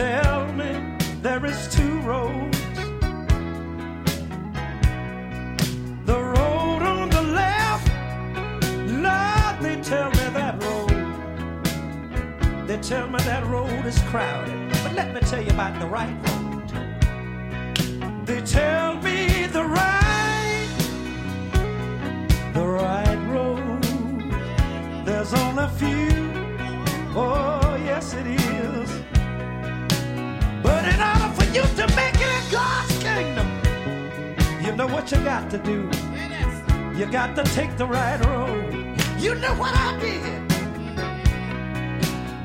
Tell me there is two roads. The road on the left, Lord, they tell me that road. They tell me that road is crowded. But let me tell you about the right road. They tell me the right, the right road. There's only a few. Oh, yes, it is. You to make it in God's kingdom, you know what you got to do. You got to take the right road. You know what I did?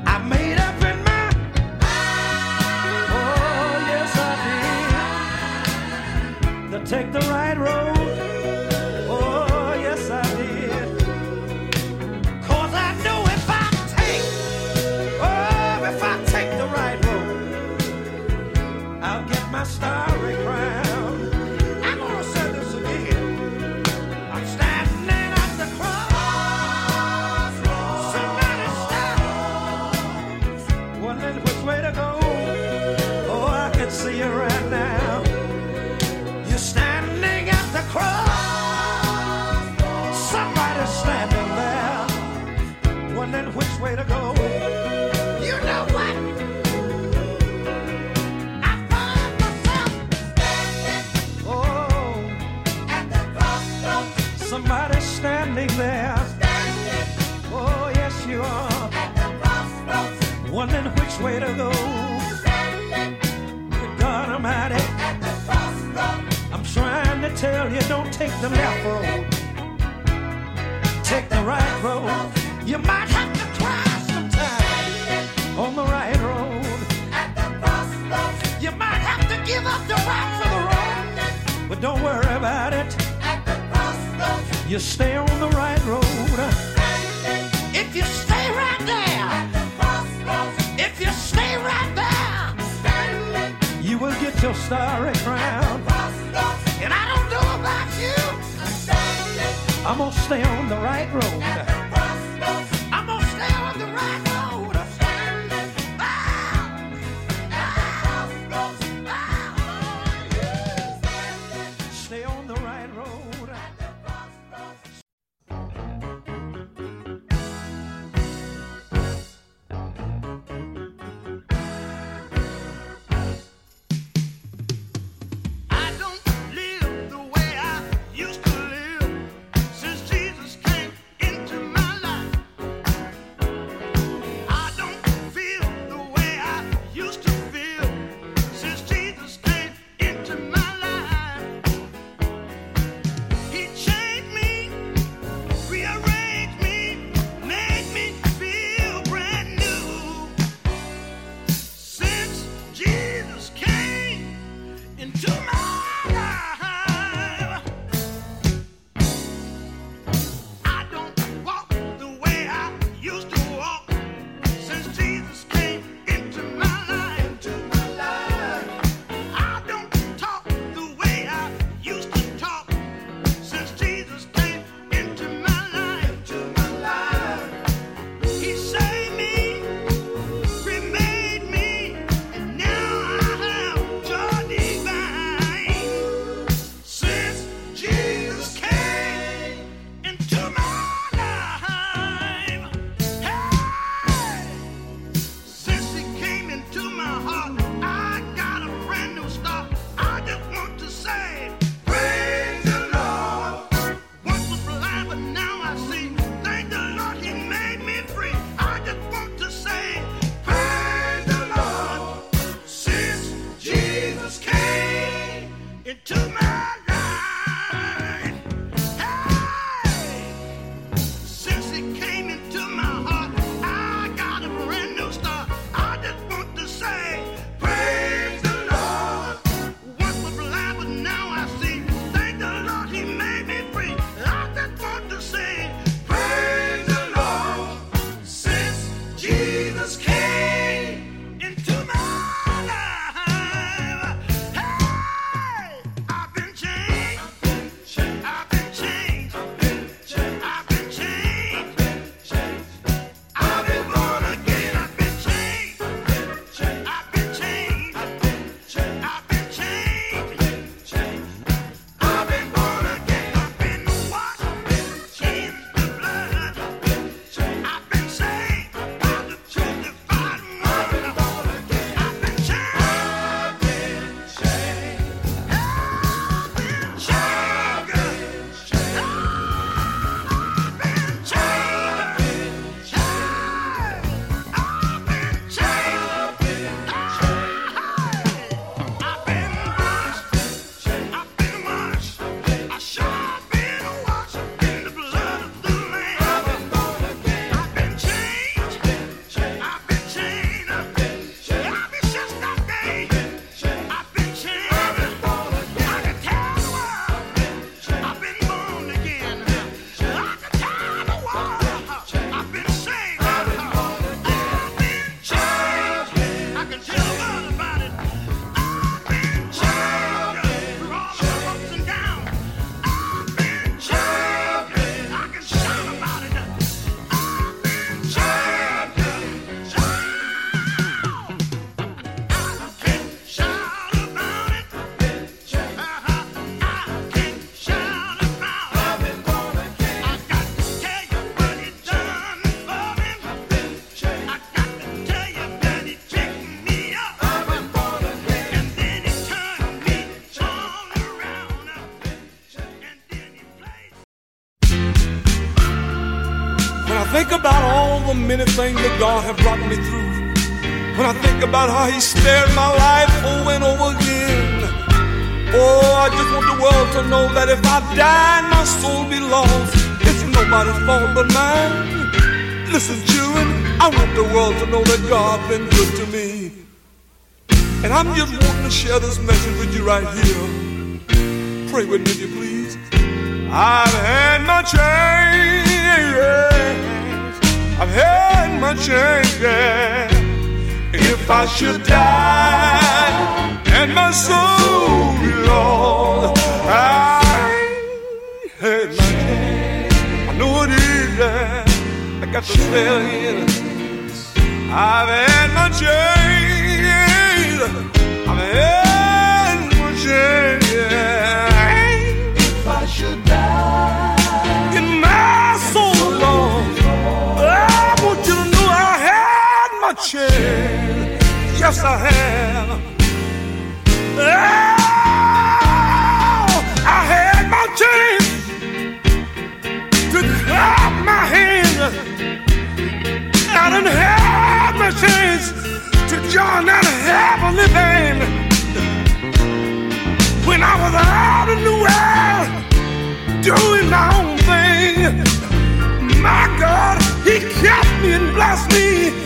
I made up in my Oh, yes, I did. To take the right road. I'll tell you, don't take the left road. Take the right road. You might have to cry sometime on the right road. At the crossroads. You might have to give up the right for the wrong. But don't worry about it. At the crossroads. You stay on the right road. If you stay right there, if you stay right there, you will get your starry crown. And I don't you. I'm gonna stay on the right road. Many things that God have brought me through. When I think about how He spared my life over and over again. Oh, I just want the world to know that if I die and my soul be lost, it's nobody's fault but mine. Listen, children, I want the world to know that God's been good to me. And I'm just wanting to share this message with you right here. Pray with me, if you please. I've had my change. Change. If I should die and my soul be lost, I had my change. I know it is. I got to tell you. I've had my change. Chance. Yes, I have. Oh, I had my chance to clap my hands. I done had my chance to join that heavenly band when I was out in the world doing my own thing. My God, He kept me and blessed me.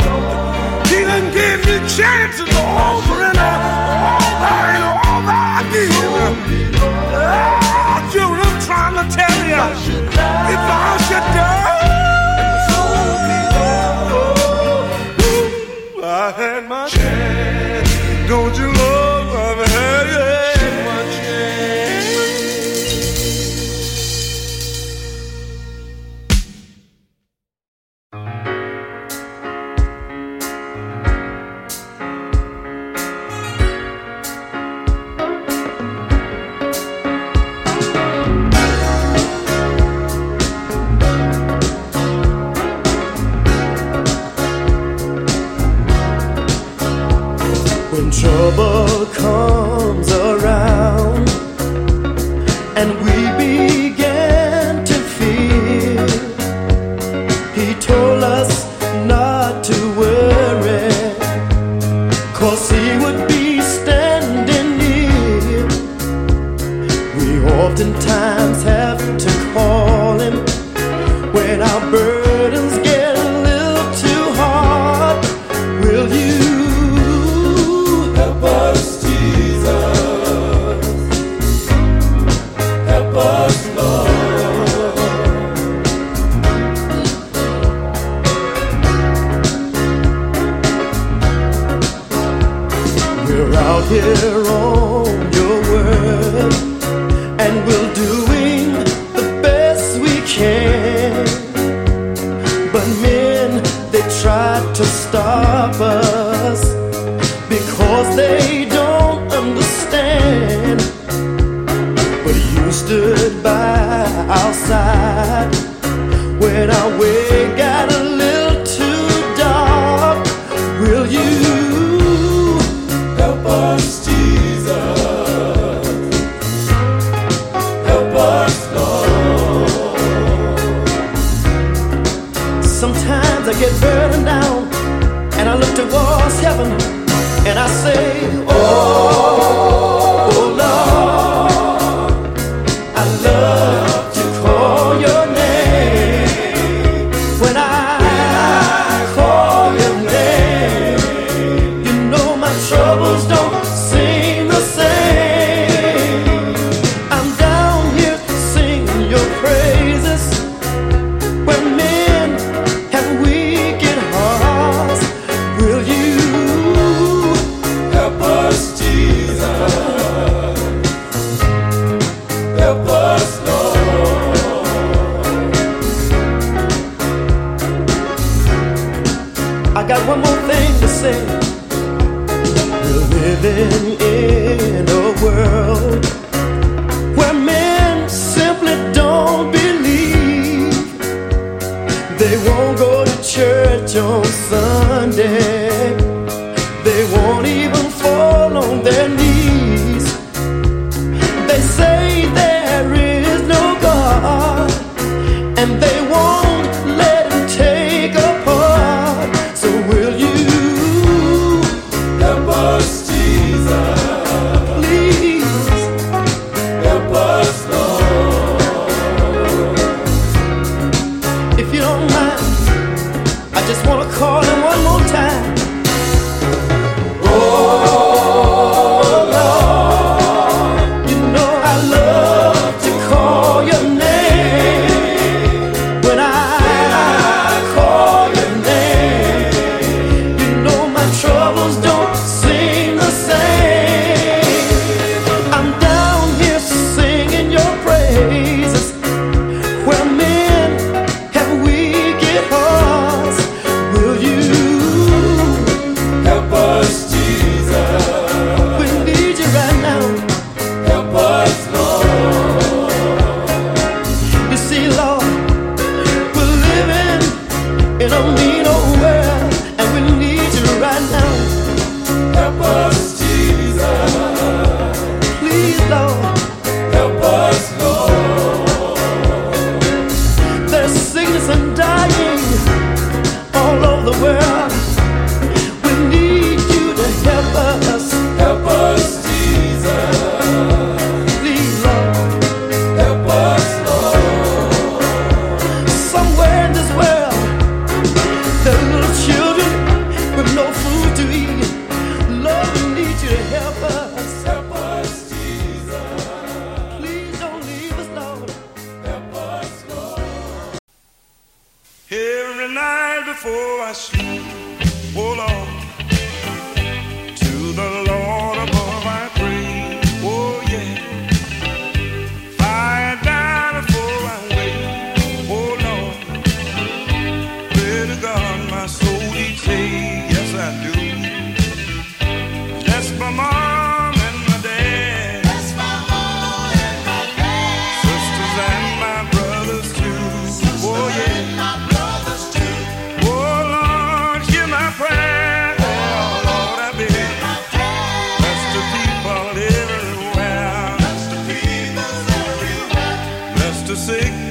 chances over and over and over again. Oh, children, I'm trying to tell you, if I should die, Bless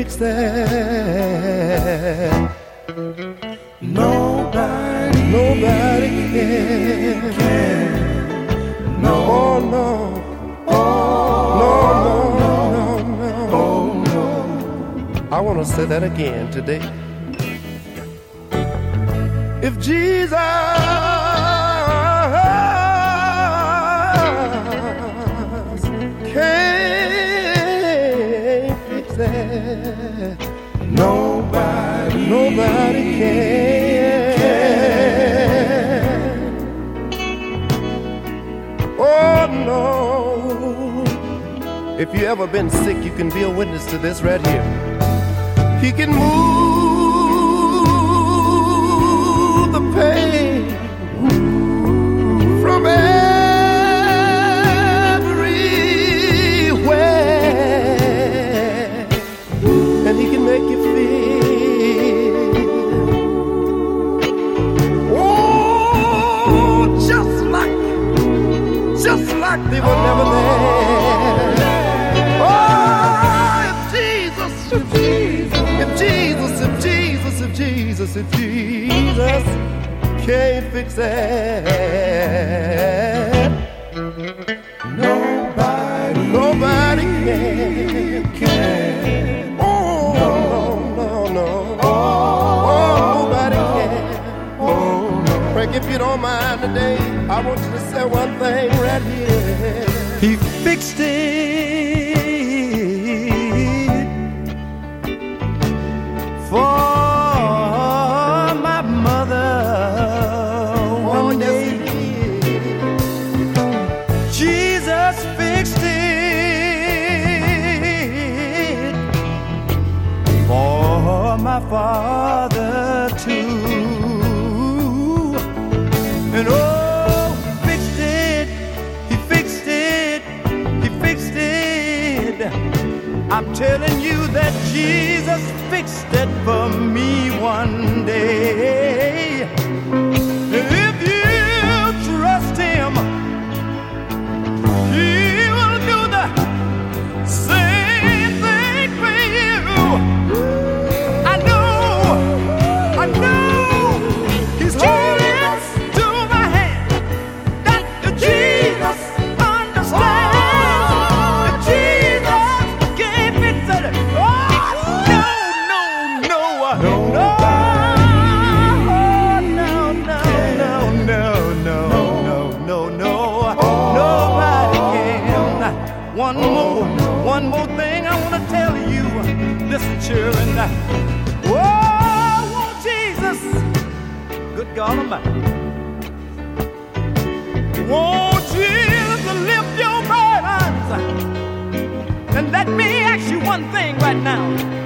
it's there. Nobody, nobody can. can. Oh, no. Oh, no, no, no, no. Oh, no. I want to say that again today. If Jesus If you ever been sick, you can be a witness to this right here. He can move the pain from everywhere, and he can make you feel. Oh, just like, just like they were never there. Jesus, if Jesus can't fix it, nobody, nobody can. Oh, no, no, no. Oh, nobody. Oh, no. Frank, if you don't mind today, I want you to say one thing right here. Jesus fixed it for me one day. one thing right now.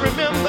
remember.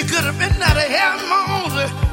she could have been out of hell, Moses.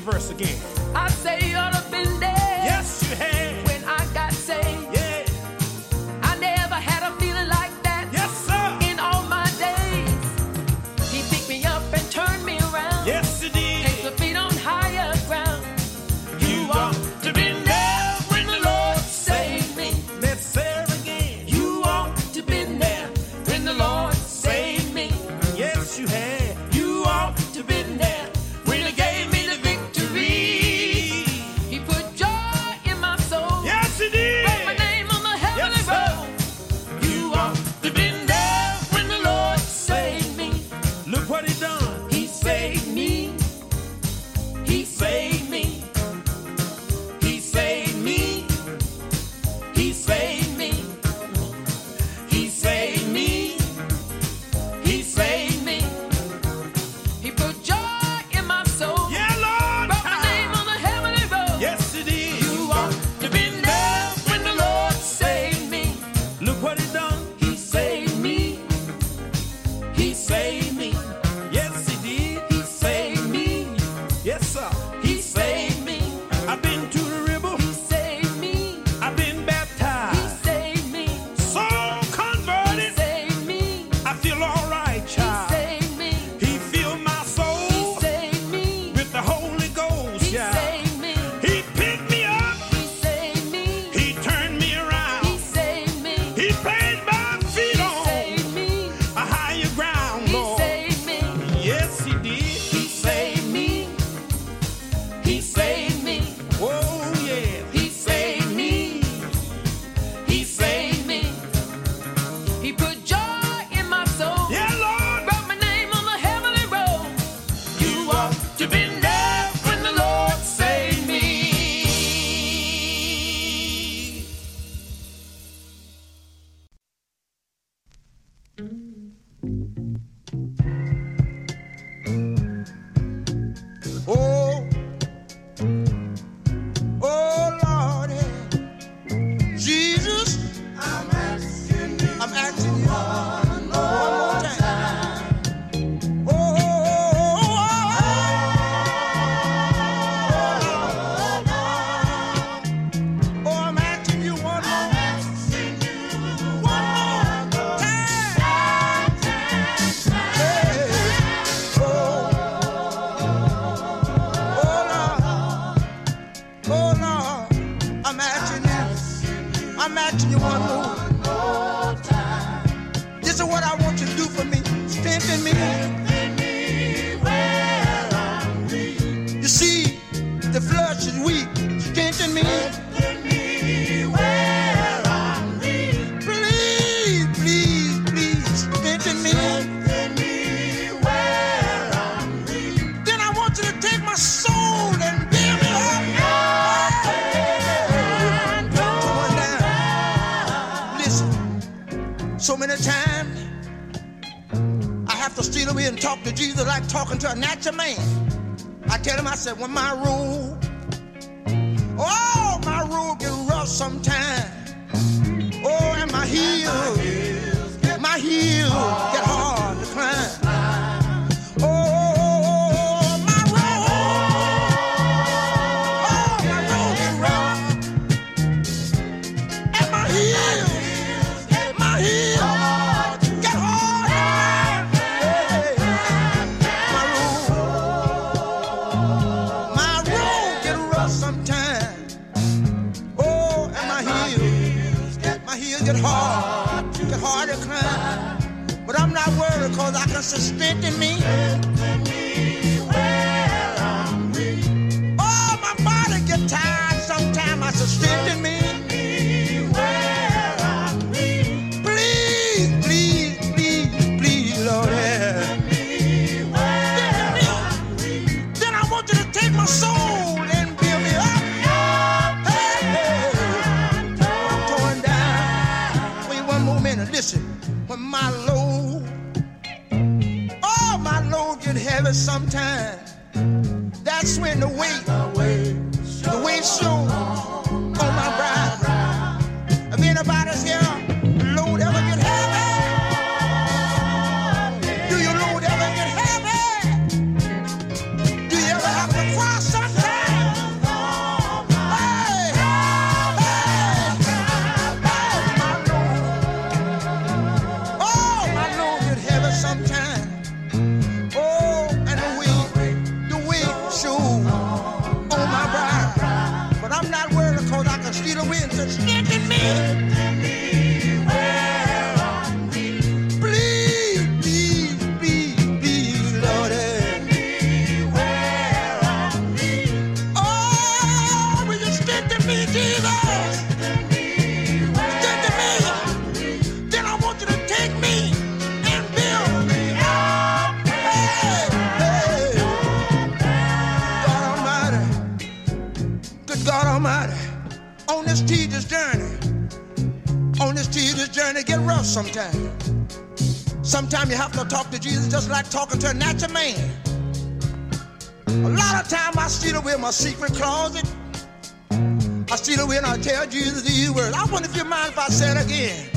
verse again. I say, Jesus like talking to a natural man. I tell him, I said, when my rule my secret closet. I steal away and I tell Jesus the words. I wonder if you mind if I say it again.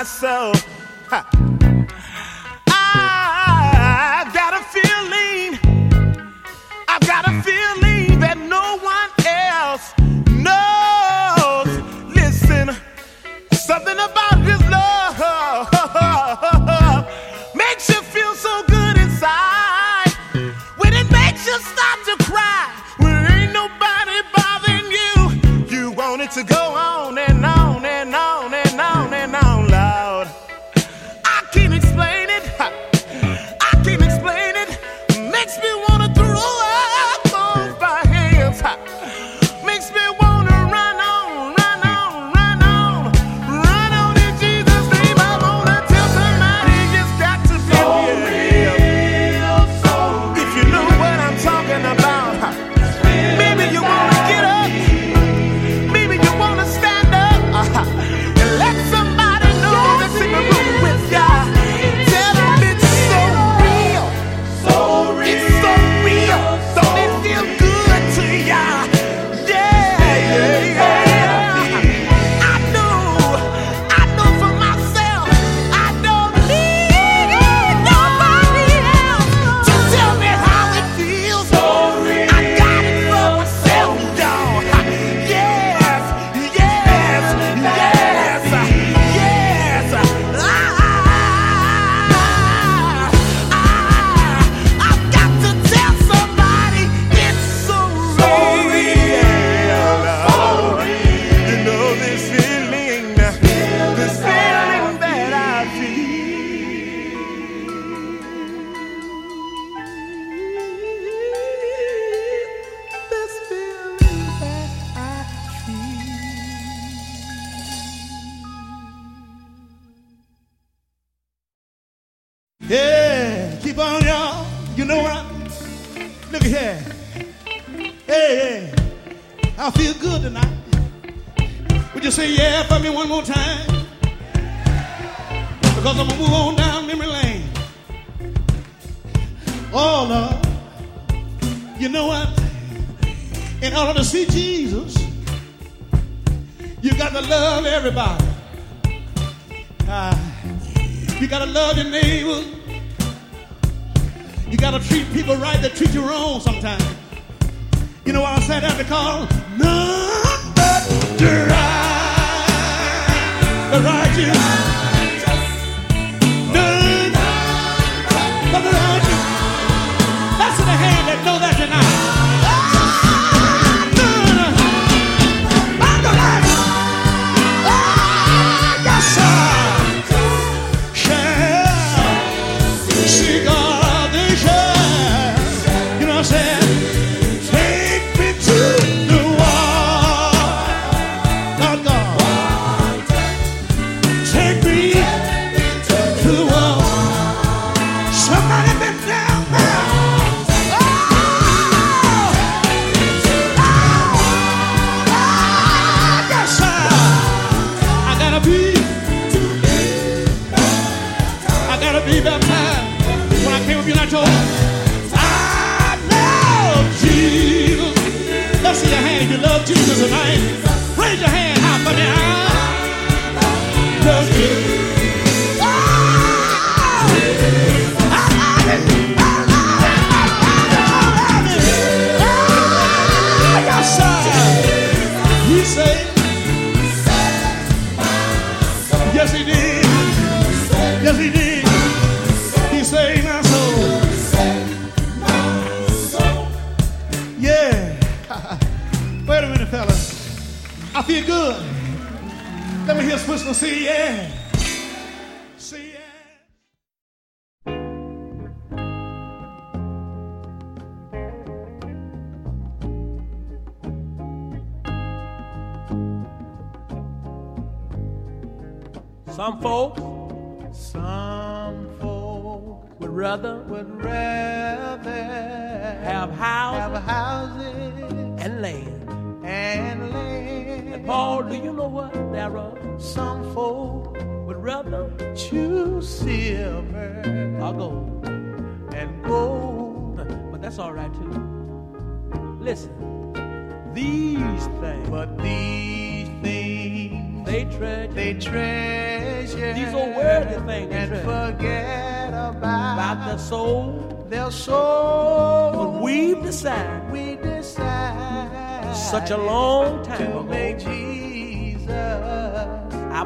myself. I've got a feeling, I've got a feeling that no one else knows. Listen, something about his love makes you feel so good inside when it makes you stop to cry. When ain't nobody bothering you, you want it to go.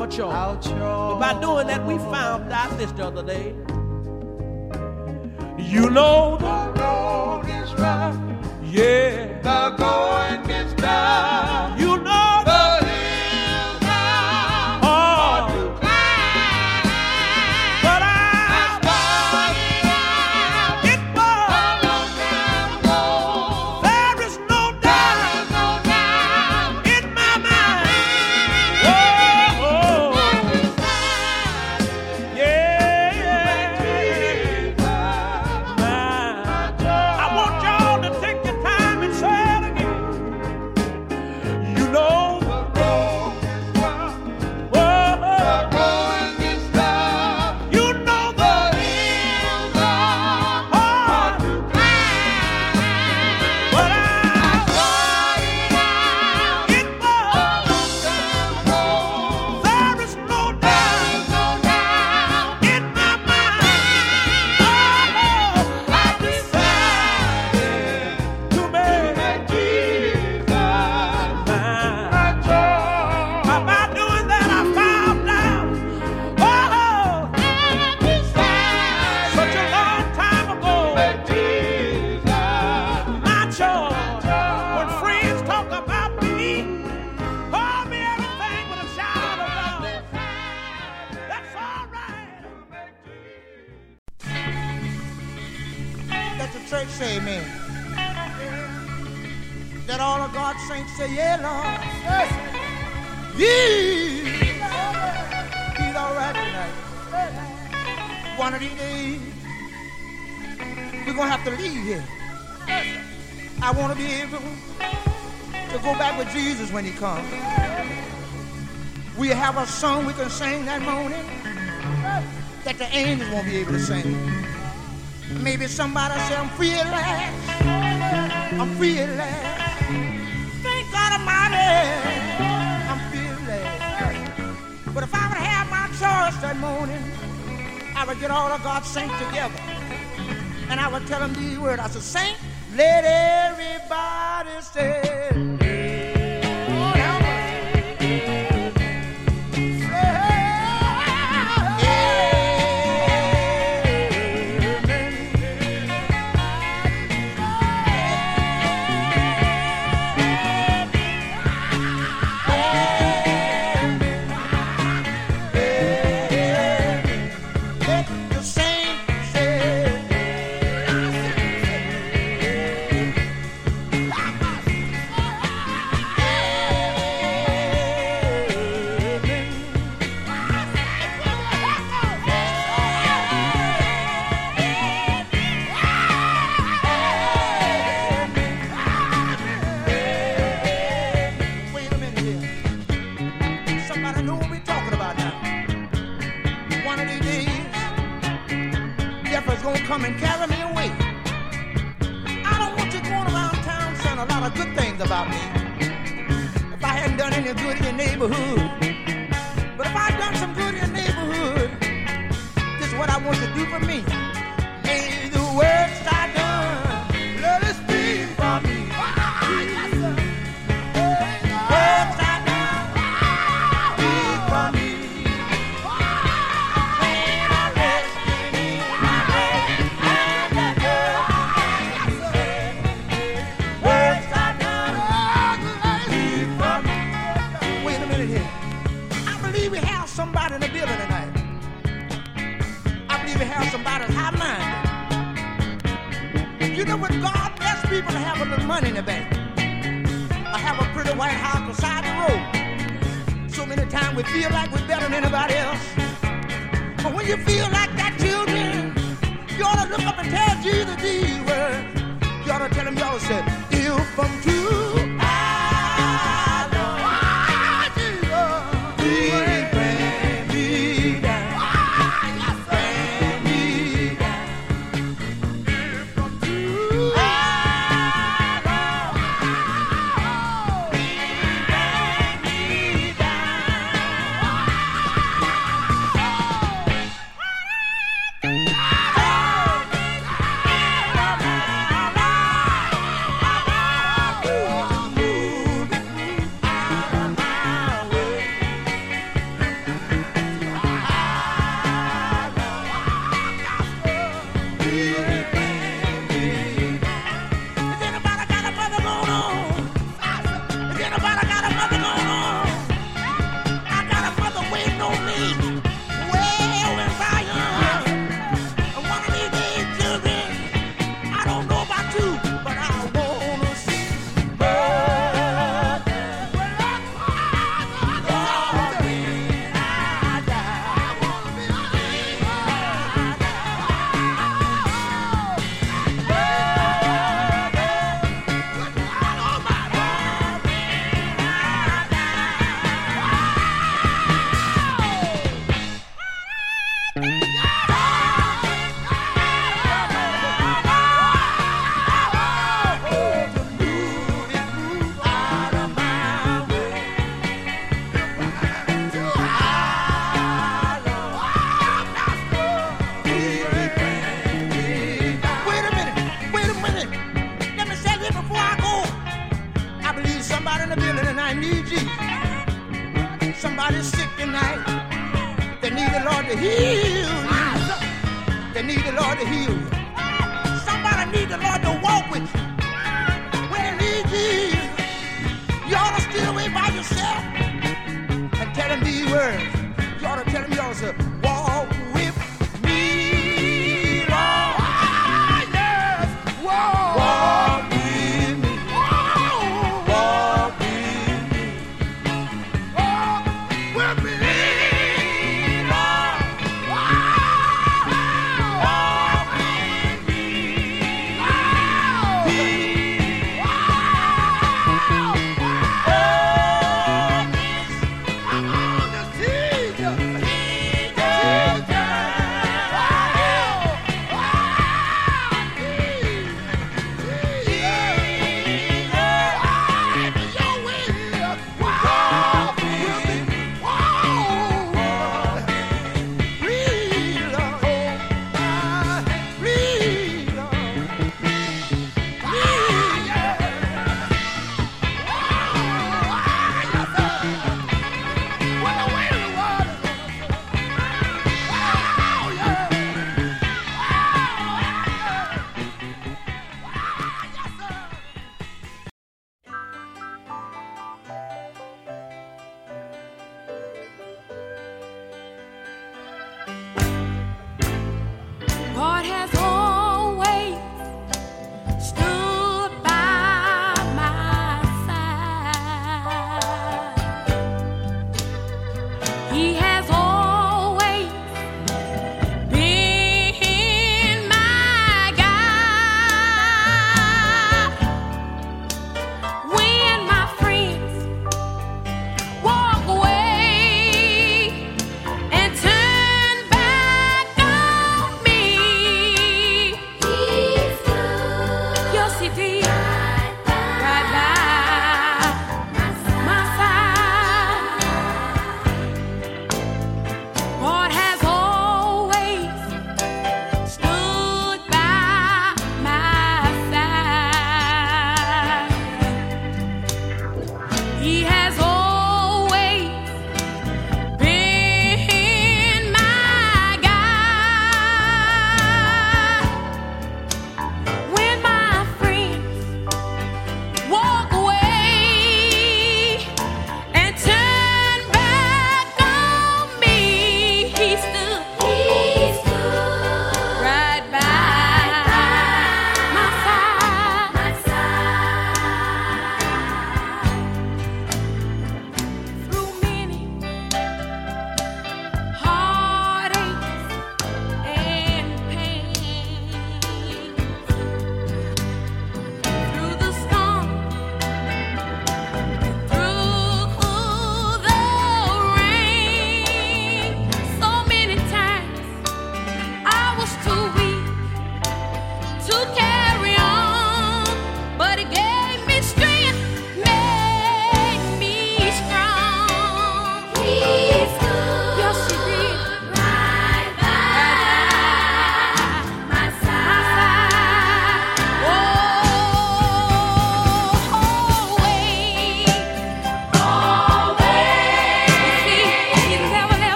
our choice. Our choice. But by doing that, we found out this the other day. You know the road is rough. Yeah. The goal sing that morning that the angels won't be able to sing. Maybe somebody say, I'm free at last. I'm free at last. Thank God Almighty, I'm free at last. But if I would have my choice that morning, I would get all of God's saints together. And I would tell them these words. I said, Saint, let every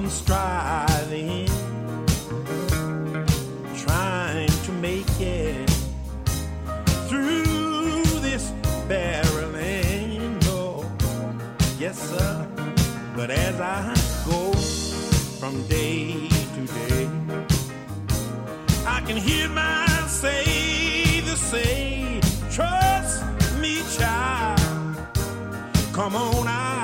I'm striving, trying to make it through this barreling. Oh, yes, sir. But as I go from day to day, I can hear my Savior say, Trust me, child. Come on, out."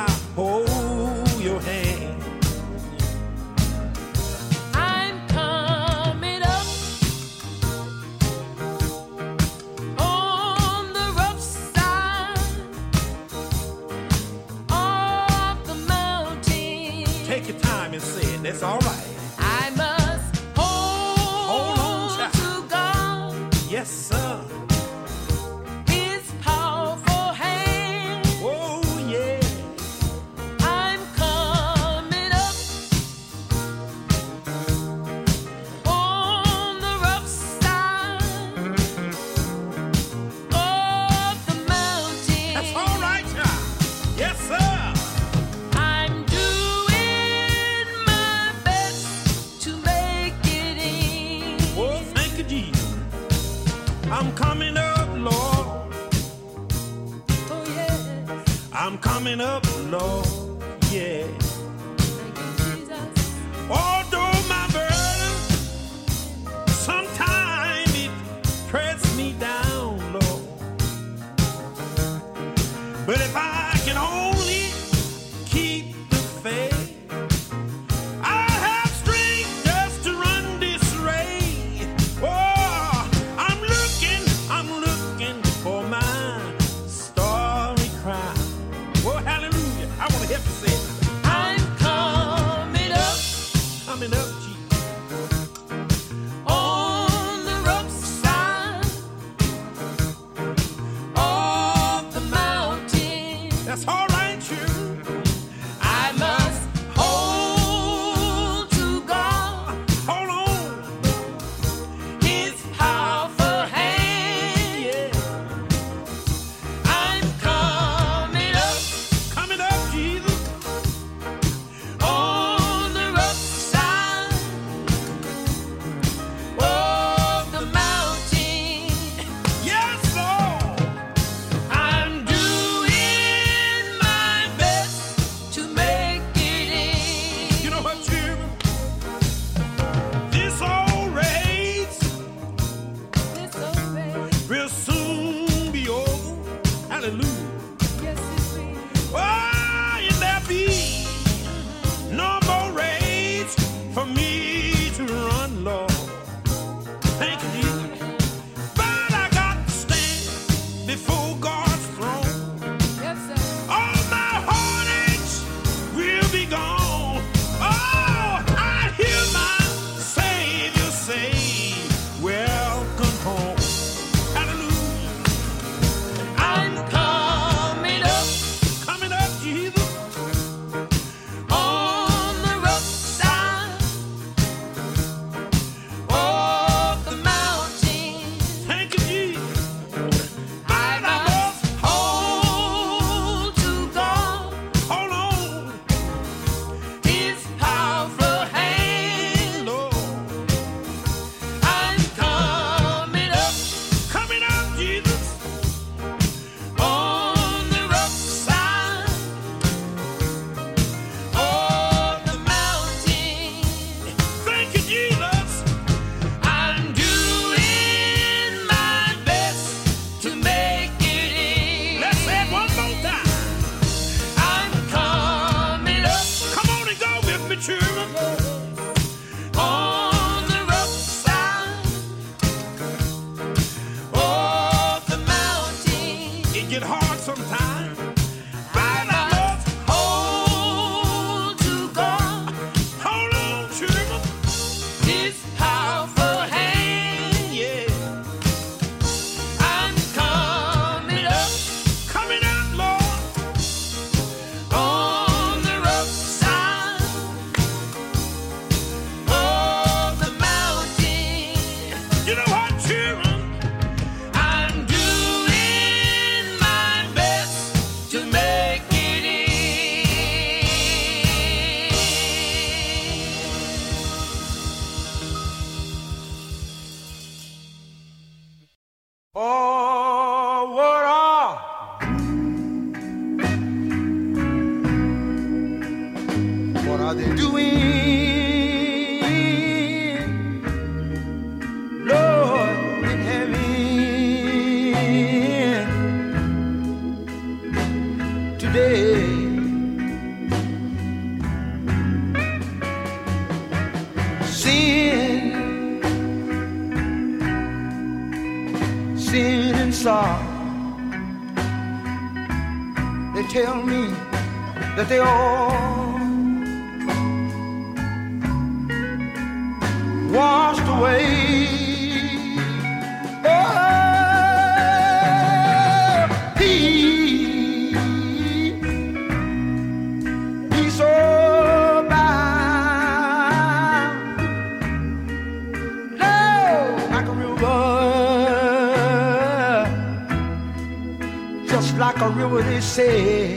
What are they doing? Lord in heaven, today. Sin, sin and sorrow. They tell me that they all washed away. Oh, peace, peace abound. Flow like a river, just like a river, they say.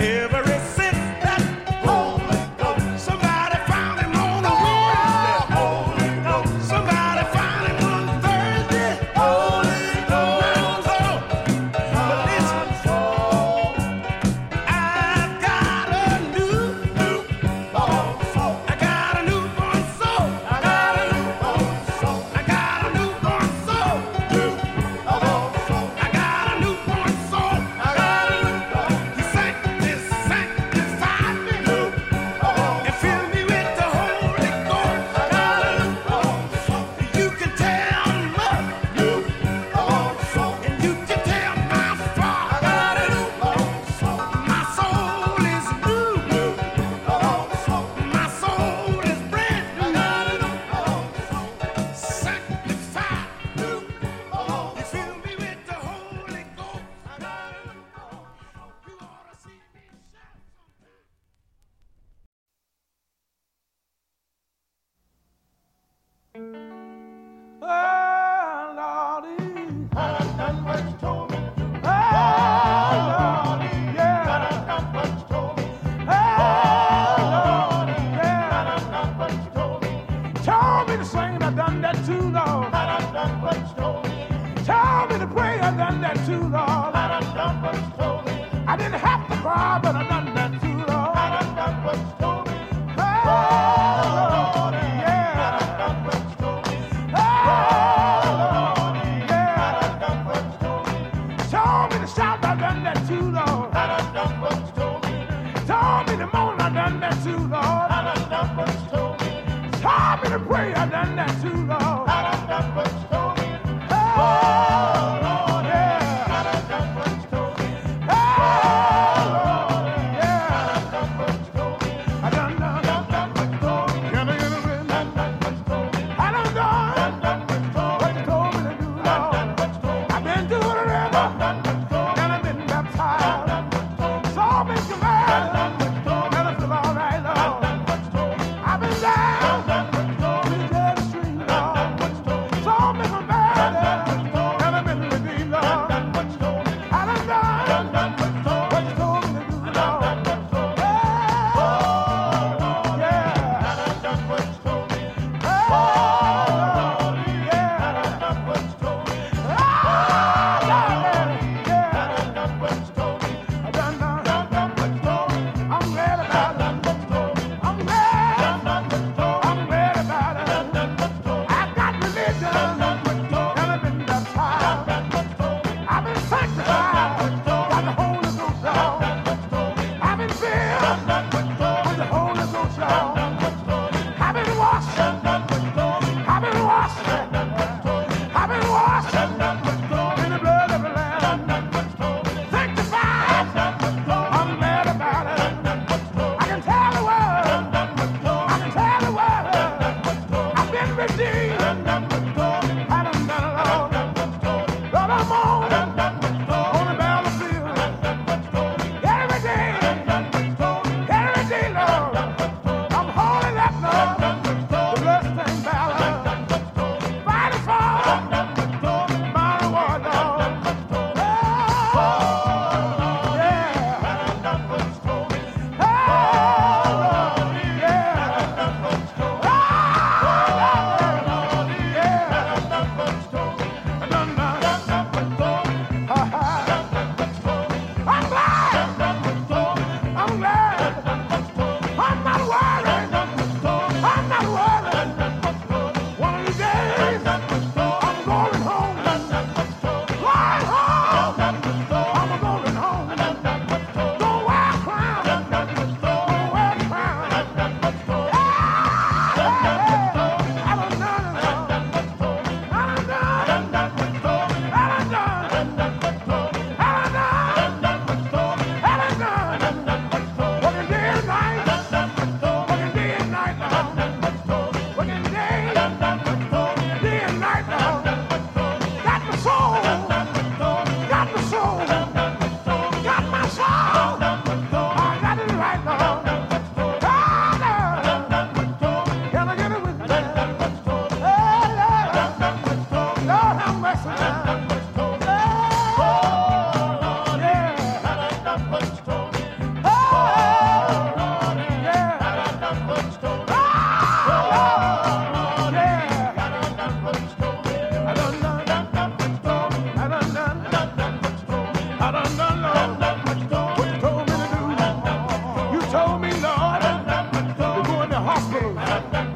every hospital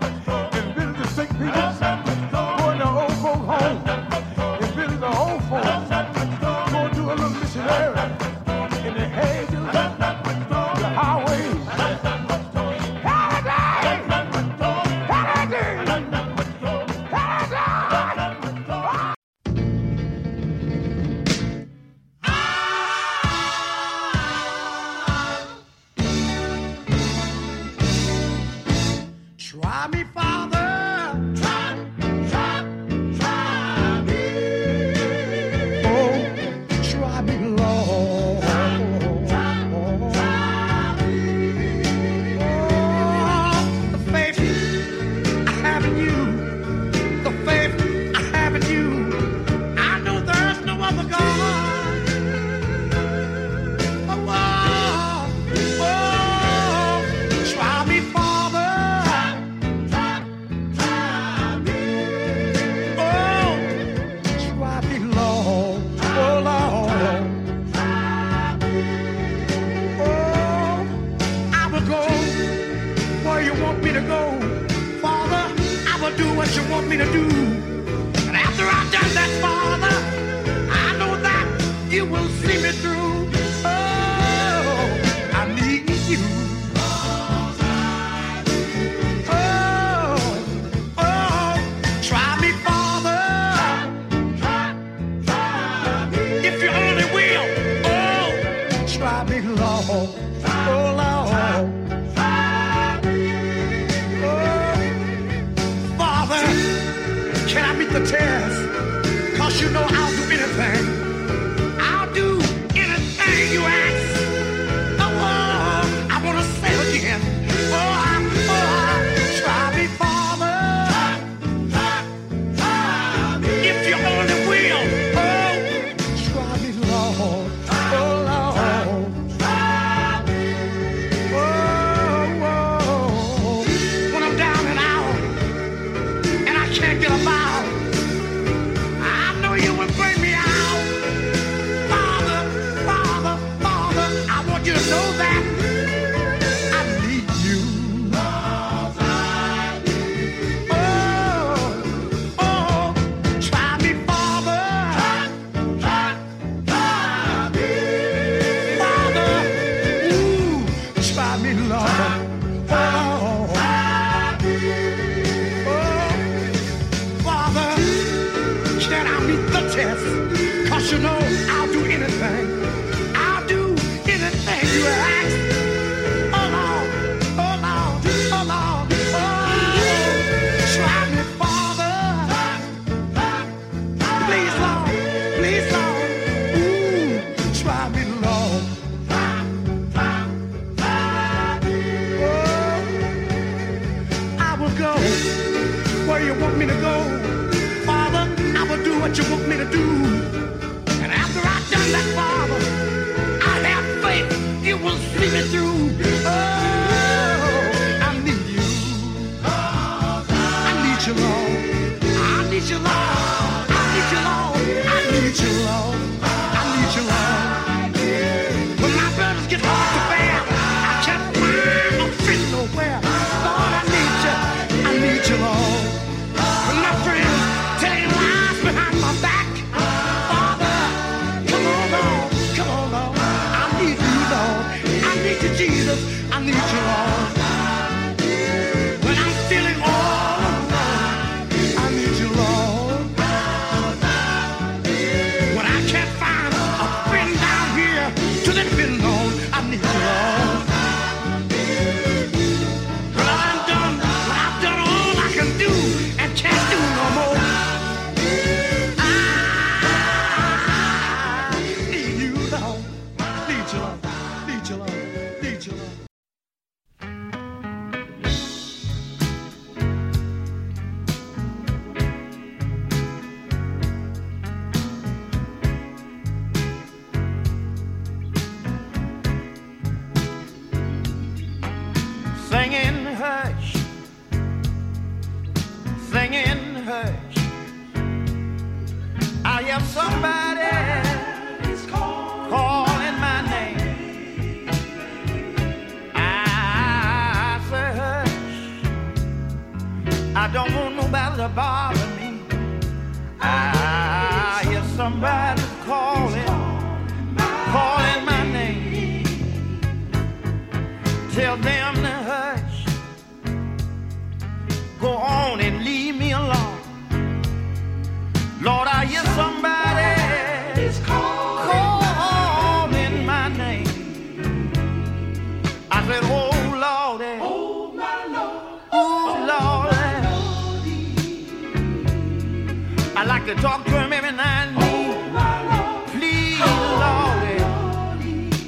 to talk to him every night. Oh, Please, Lordy.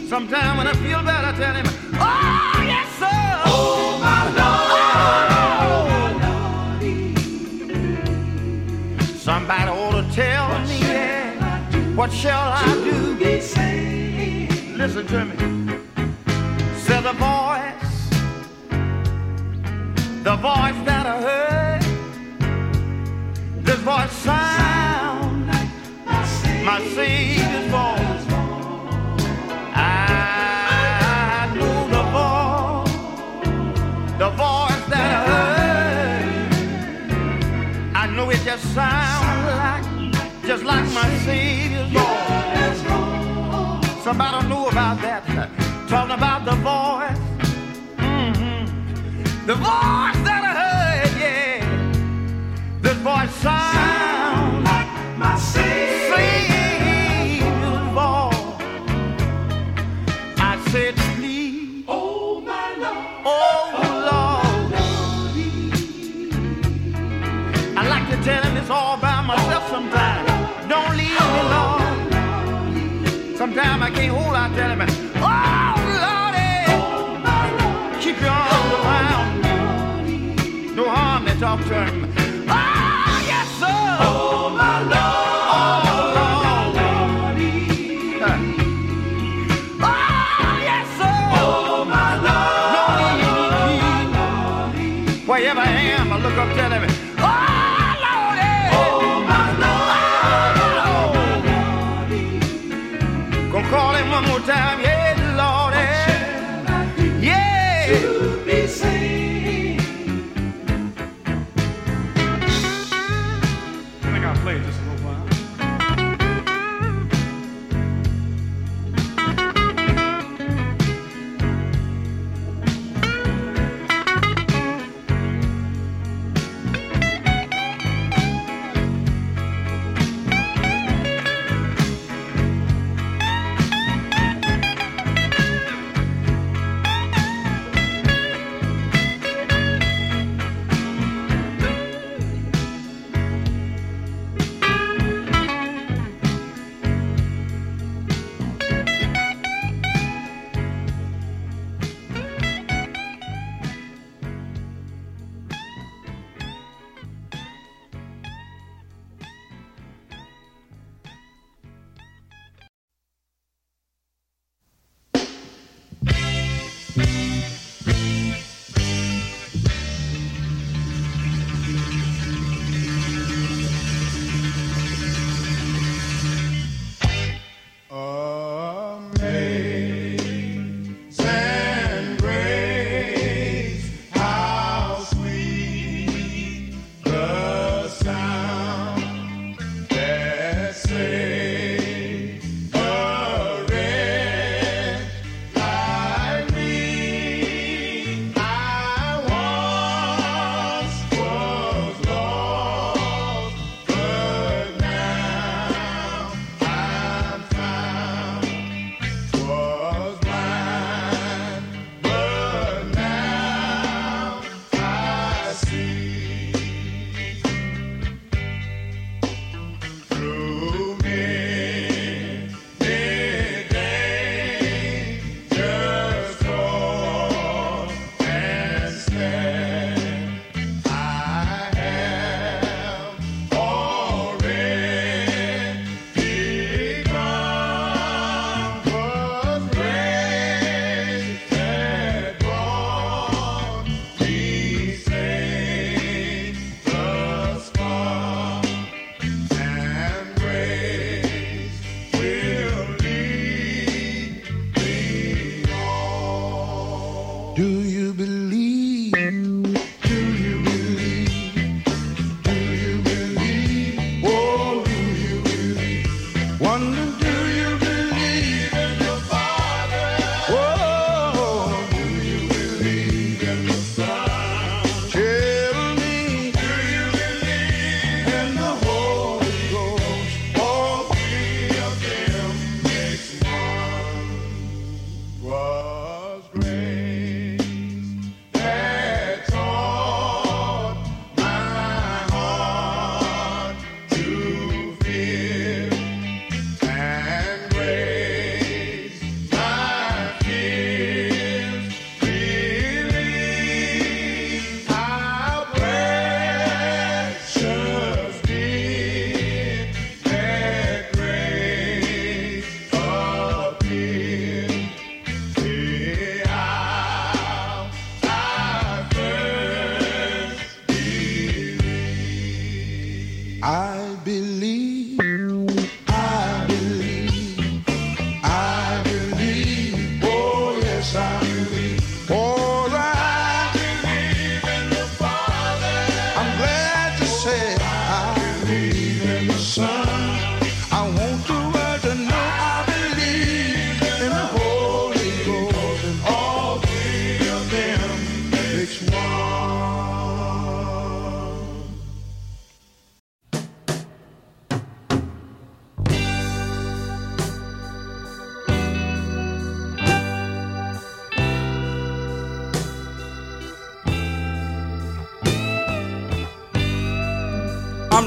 Sometime when I feel better, I tell him, Oh, yes, sir. Oh, my Lord. Oh, Somebody ought to tell what me, yeah. What shall I do? Listen to me. Said the voice, the voice that I heard. my Savior's voice. I know the voice, the voice that I heard. I know it just sounds like, just like my Savior's voice. Somebody knew about that, talking about the voice, mm-hmm. the voice that. dance all by myself sometimes. Don't leave me Lord. Sometimes I can't hold out telling me, oh Lordy, keep your arms around me. No harm that talk to him.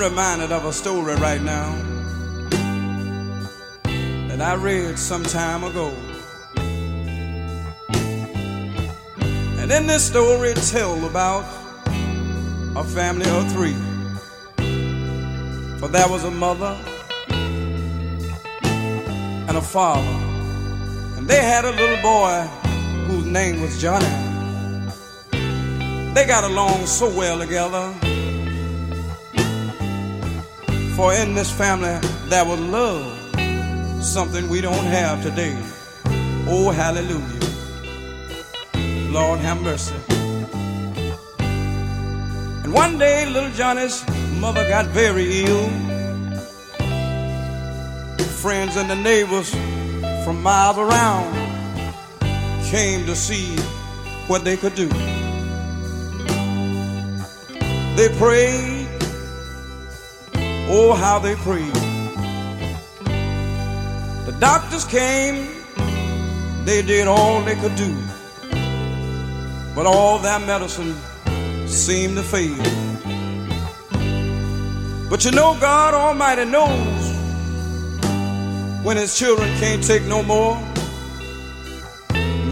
Reminded of a story right now that I read some time ago. And in this story, it tells about a family of three. For there was a mother and a father, and they had a little boy whose name was Johnny. They got along so well together. For in this family there was love, something we don't have today. Oh, hallelujah. Lord have mercy. And one day, little Johnny's mother got very ill. Friends and the neighbors from miles around came to see what they could do. They prayed. Oh, how they prayed. The doctors came. They did all they could do. But all that medicine seemed to fail. But you know, God Almighty knows when His children can't take no more.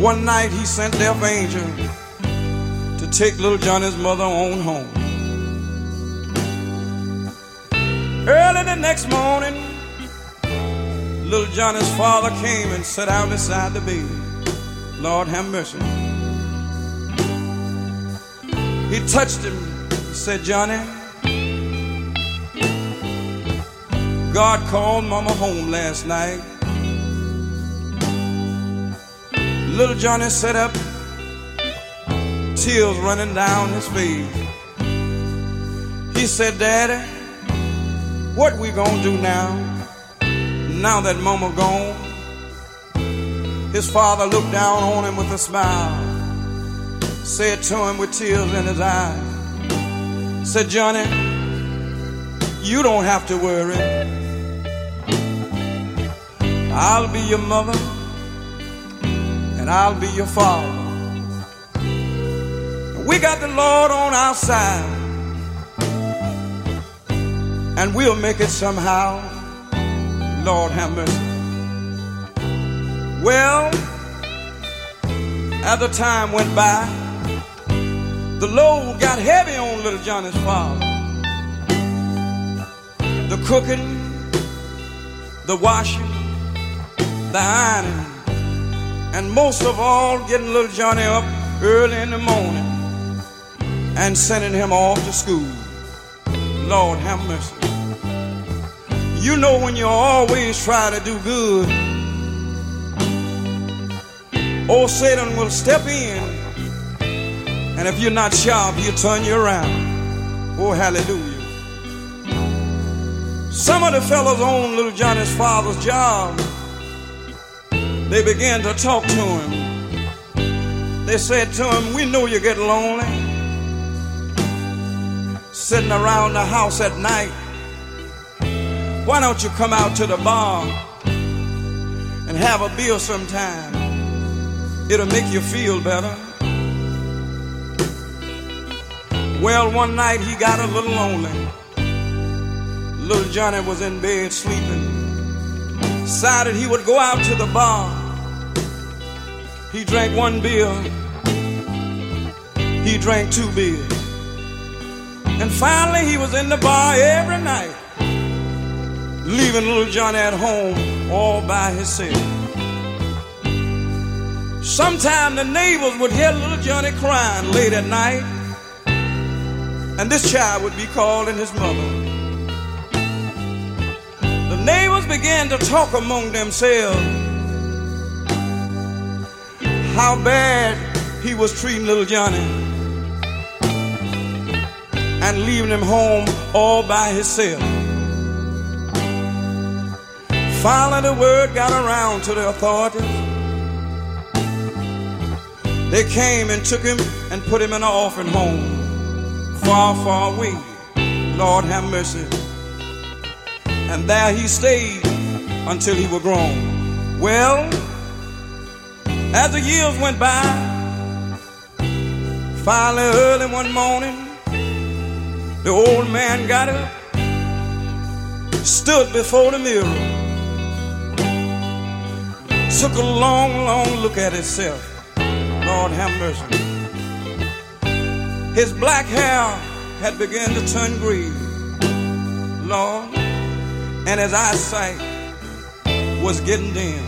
One night He sent Death Angel to take little Johnny's mother on home. Early the next morning, little Johnny's father came and sat down beside the bed. Lord have mercy. He touched him, said, Johnny, God called Mama home last night. Little Johnny sat up, tears running down his face. He said, Daddy, what we gonna do now? Now that Mama gone. His father looked down on him with a smile, said to him with tears in his eyes, said, Johnny, you don't have to worry. I'll be your mother and I'll be your father. We got the Lord on our side and we'll make it somehow. Lord have mercy. Well, as the time went by, the load got heavy on little Johnny's father. The cooking, the washing, the ironing, and most of all, getting little Johnny up early in the morning and sending him off to school. Lord have mercy. You know when you always try to do good, old Satan will step in, and if you're not sharp, he'll turn you around. Oh, hallelujah. Some of the fellows on little Johnny's father's job, they began to talk to him. They said to him, We know you get lonely sitting around the house at night. Why don't you come out to the bar and have a beer sometime? It'll make you feel better. Well, one night he got a little lonely. Little Johnny was in bed sleeping. Decided he would go out to the bar. He drank one beer. He drank two beers. And finally, he was in the bar every night, leaving little Johnny at home all by himself. Sometime the neighbors would hear little Johnny crying late at night, and this child would be calling his mother. The neighbors began to talk among themselves how bad he was treating little Johnny and leaving him home all by himself. Finally, the word got around to the authorities. They came and took him and put him in an orphan home, far, far away. Lord have mercy. And there he stayed until he was grown. Well, as the years went by, finally early one morning, the old man got up stood before the mirror, took a long, long look at himself. Lord have mercy. His black hair had begun to turn gray, Lord, and his eyesight was getting dim.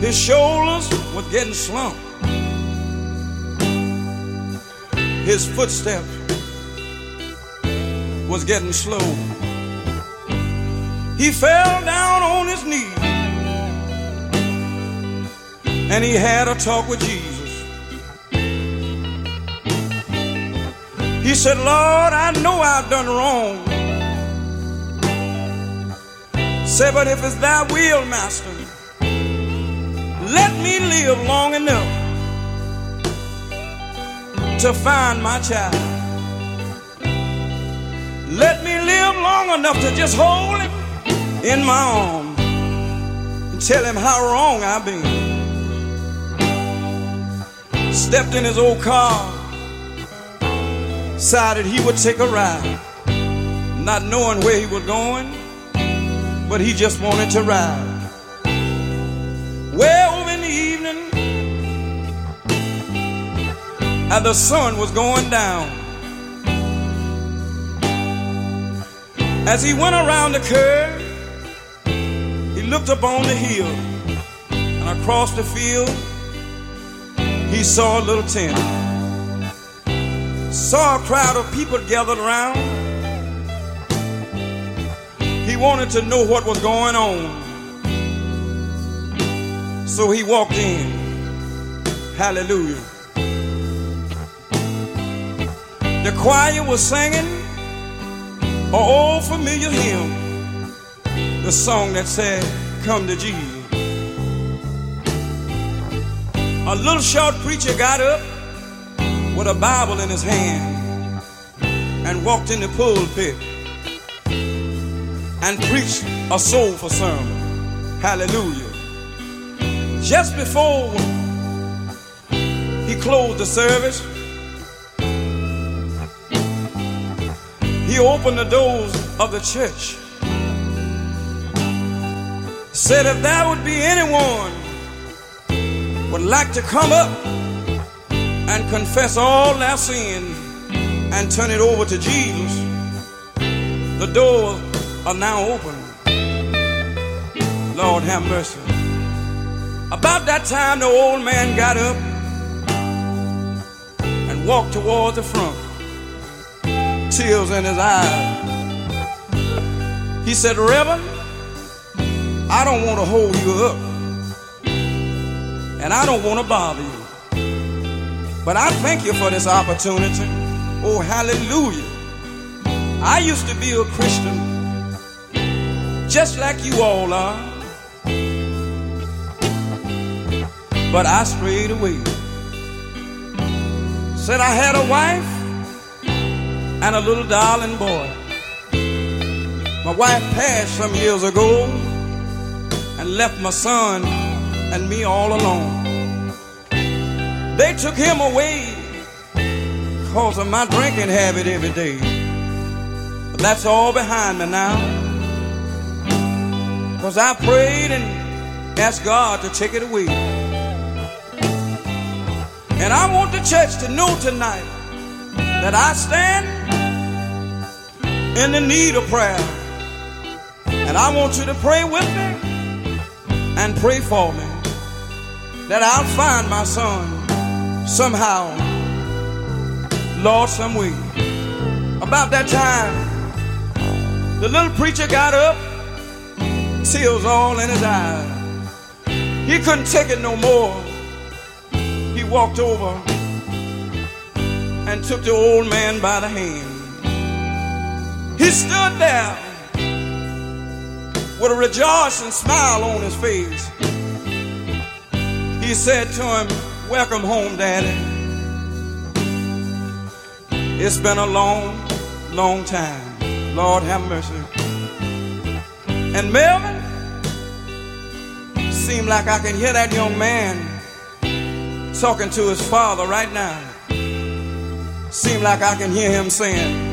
His shoulders were getting slumped. His footsteps was getting slow. He fell down on his knees and he had a talk with Jesus. He said, Lord, I know I've done wrong. Say, but if it's thy will, Master, let me live long enough to find my child. Let me live long enough to just hold him in my arms and tell him how wrong I've been. Stepped in his old car, decided he would take a ride, not knowing where he was going, but he just wanted to ride. Well, over in the evening, and the sun was going down. As he went around the curve, he looked up on the hill, and across the field, he saw a little tent. Saw a crowd of people gathered around. He wanted to know what was going on. So he walked in. Hallelujah. The choir was singing an old familiar hymn, the song that said, Come to Jesus. A little short preacher got up with a Bible in his hand and walked in the pulpit and preached a soulful sermon. Hallelujah. Just before he closed the service, he opened the doors of the church. Said, if there would be anyone would like to come up and confess all their sin and turn it over to Jesus, the doors are now open. Lord have mercy. About that time, the old man got up and walked toward the front, tears in his eyes. He said, Reverend, I don't want to hold you up, and I don't want to bother you. But I thank you for this opportunity. Oh, hallelujah. I used to be a Christian, just like you all are. But I strayed away. Said I had a wife and a little darling boy. My wife passed some years ago and left my son and me all alone. They took him away because of my drinking habit every day. But that's all behind me now. Because I prayed and asked God to take it away. And I want the church to know tonight that I stand in the need of prayer. And I want you to pray with me and pray for me that I'll find my son somehow, Lord, some way. About that time, the little preacher got up, tears all in his eyes. He couldn't take it no more. He walked over and took the old man by the hand. He stood there with a rejoicing smile on his face. He said to him, Welcome home, Daddy. It's been a long, long time. Lord have mercy. And Melvin, seemed like I can hear that young man talking to his father right now. Seemed like I can hear him saying,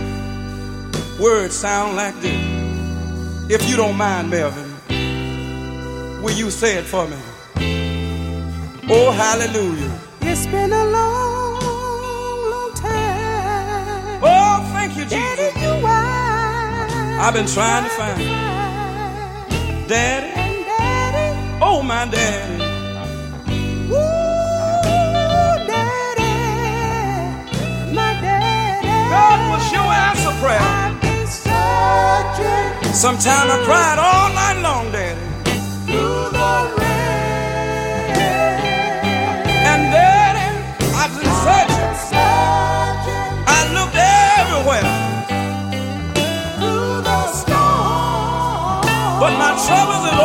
words sound like this. If you don't mind, Melvin, will you say it for me? Oh, hallelujah. It's been a long, long time. Oh, thank you, Jesus. You. I've been trying to find you. Daddy. And Daddy. Oh, my daddy. Ooh, Daddy. My Daddy. God will sure answer prayer. I've been searching Sometime I cried all night long, Daddy. through the rain. And Daddy, I've been searching. I looked everywhere. through the storm. But my troubles is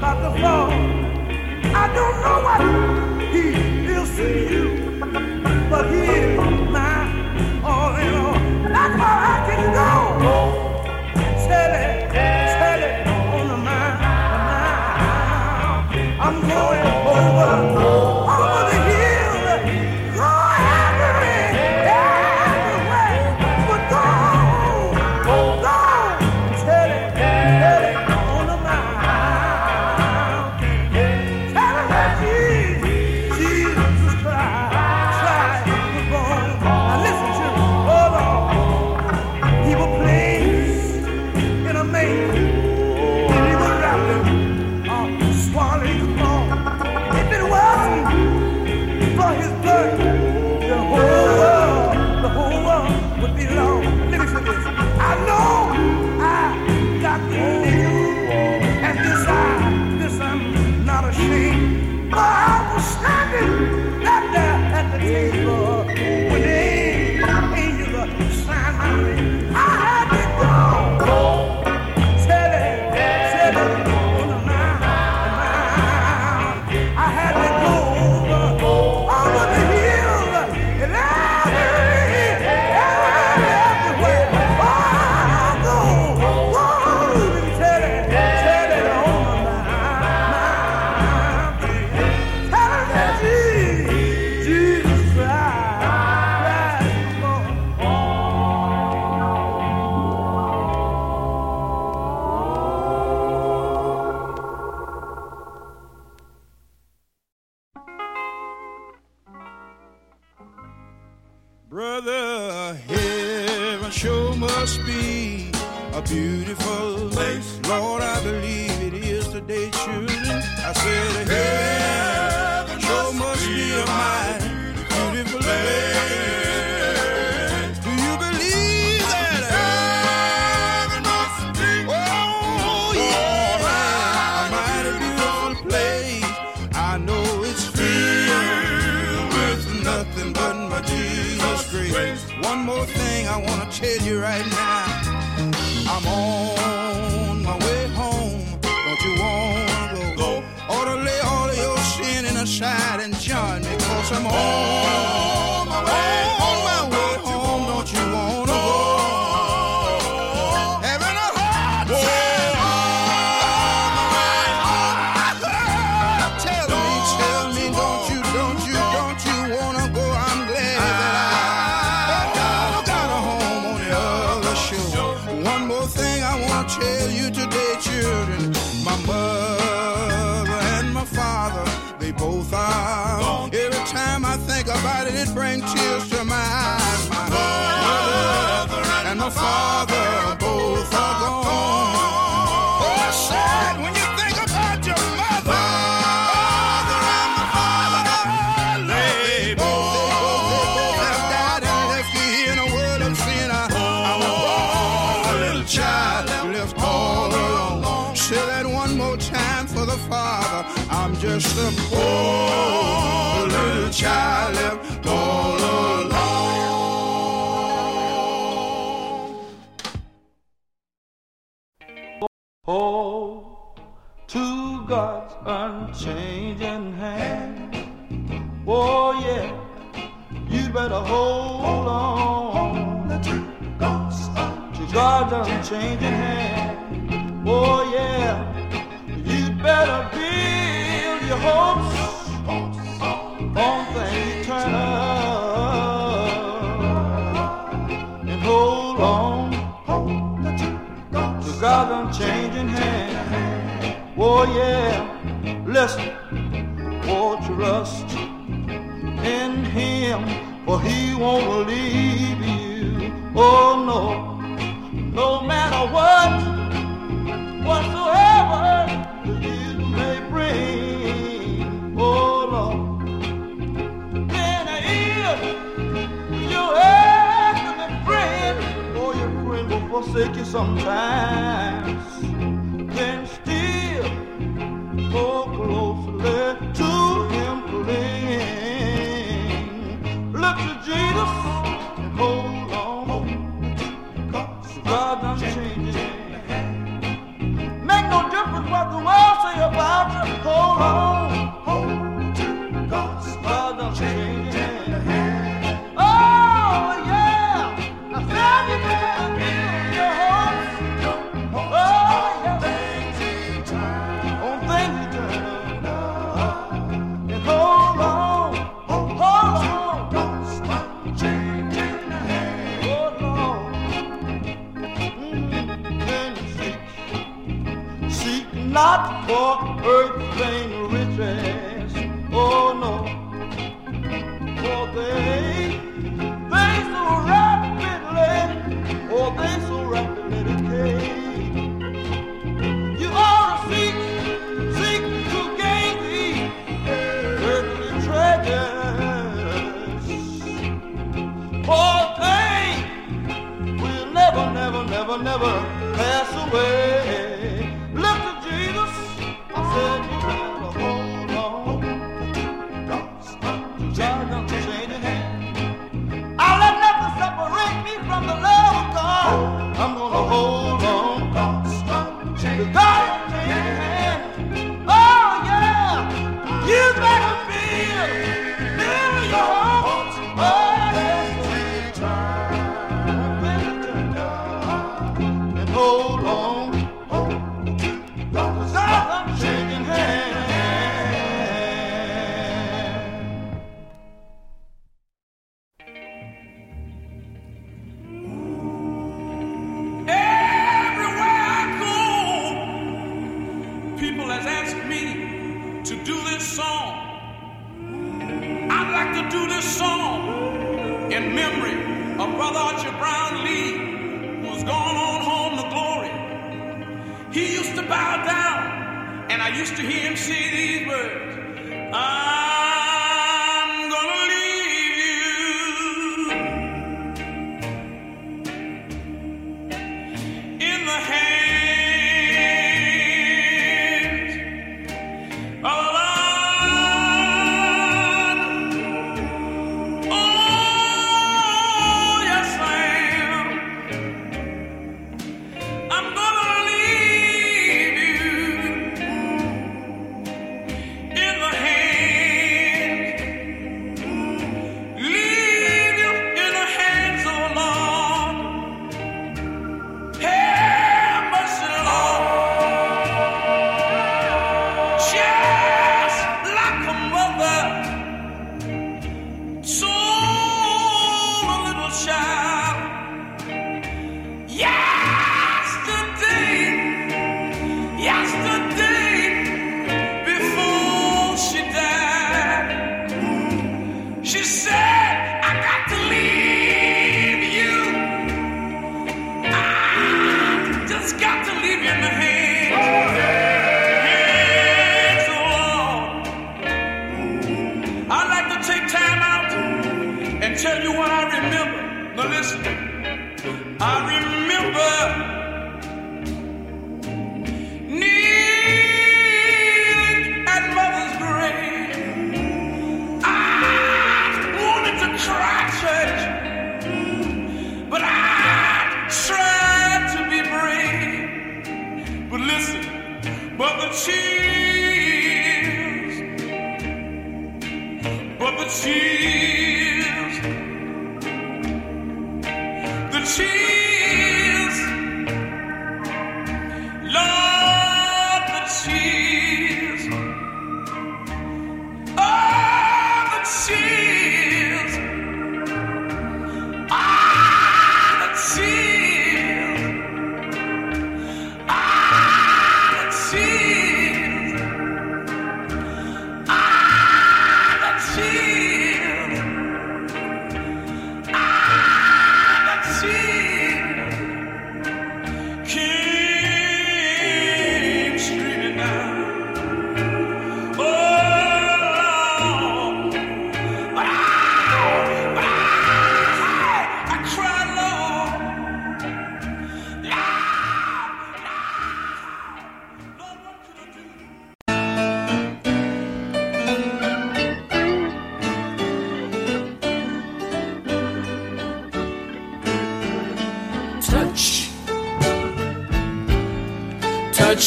about to fall. I don't know what he will see you, but he is. Forsake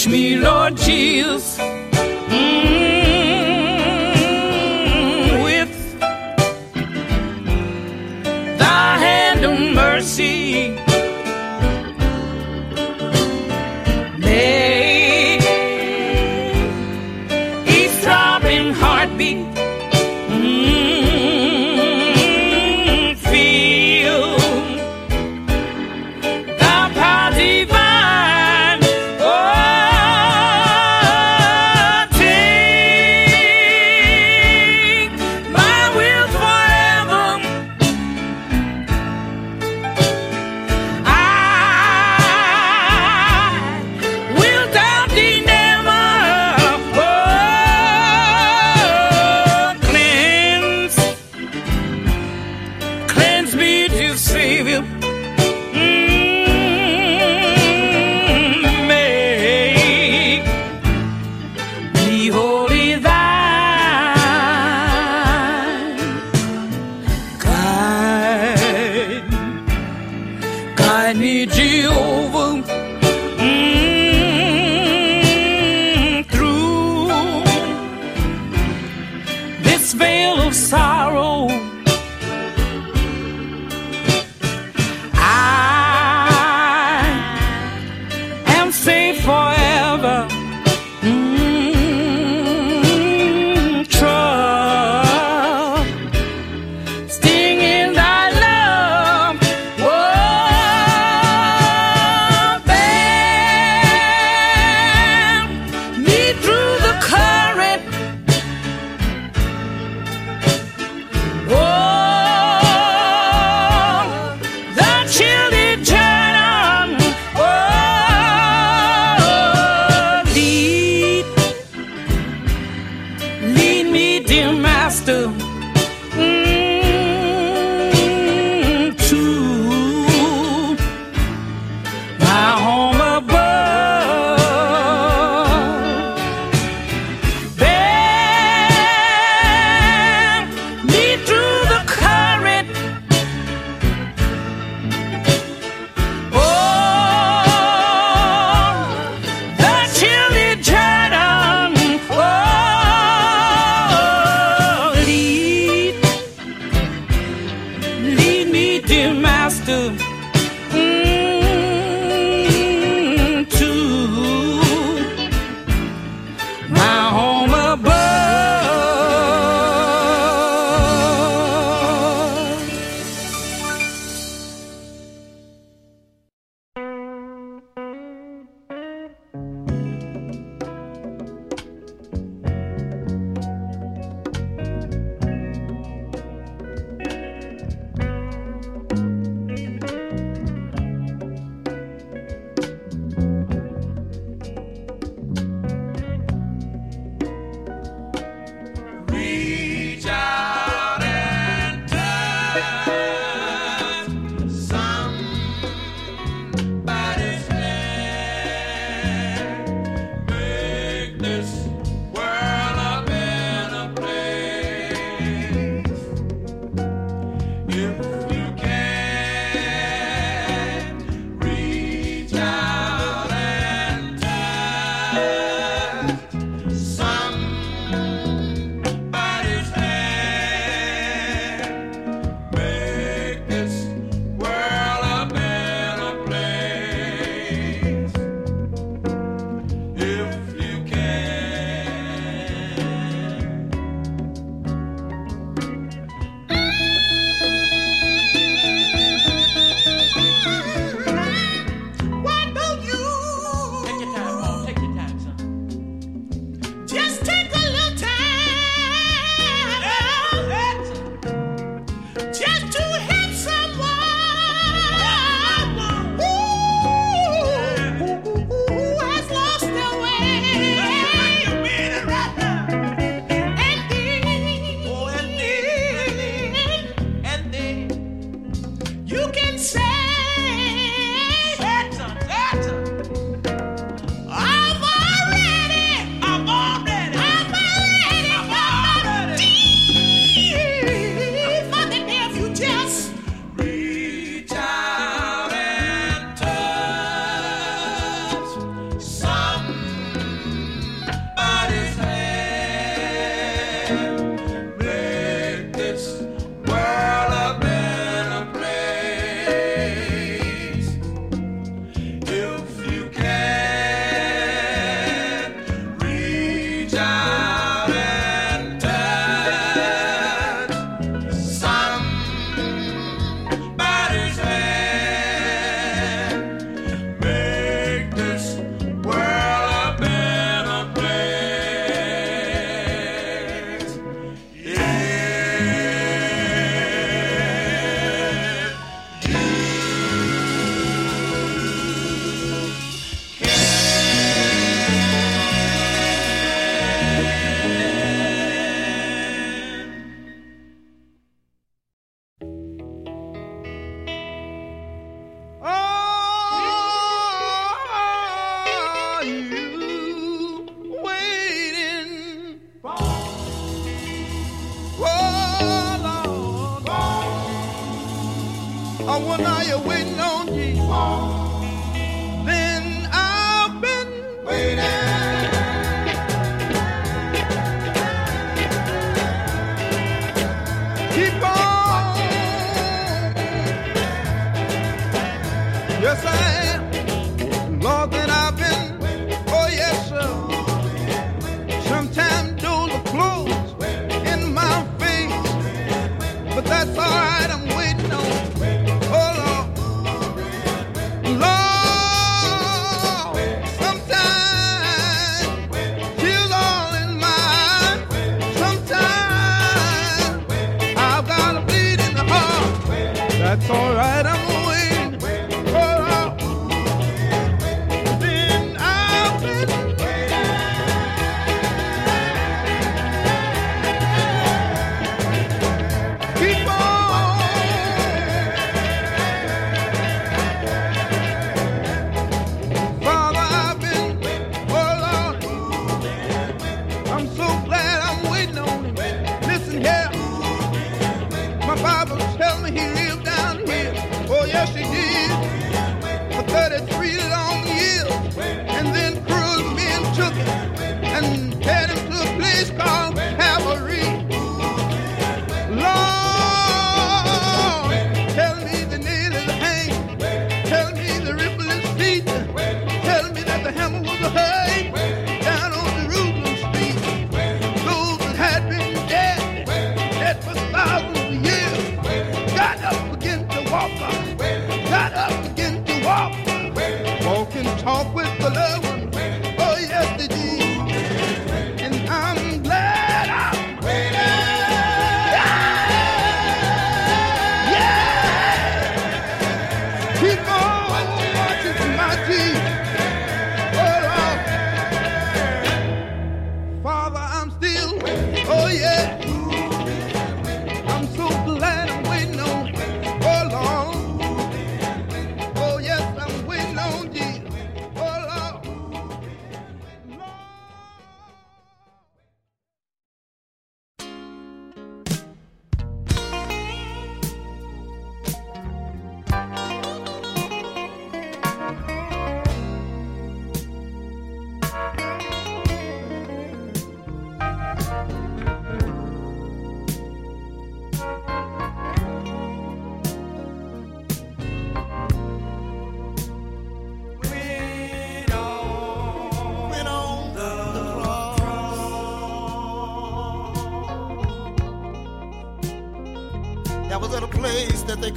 Me, Lord Jesus.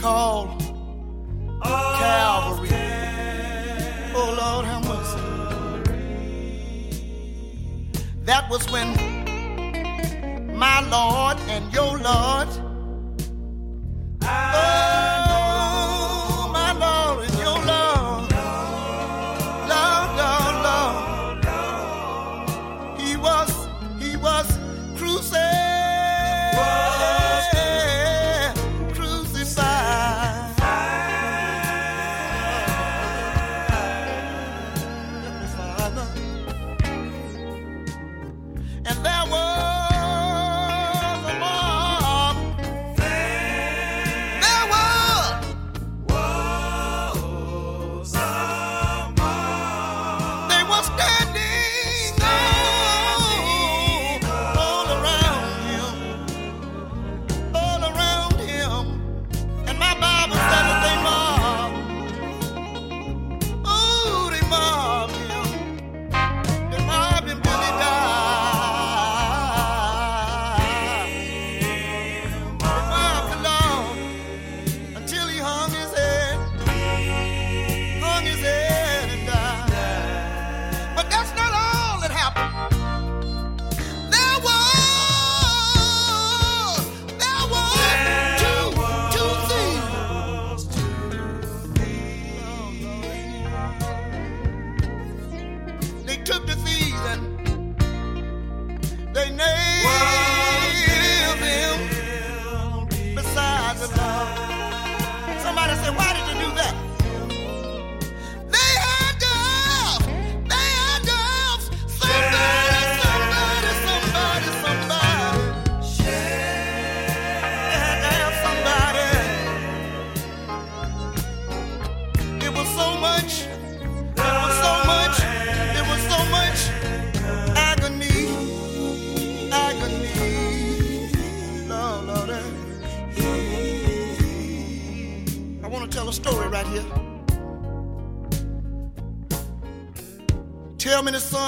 Place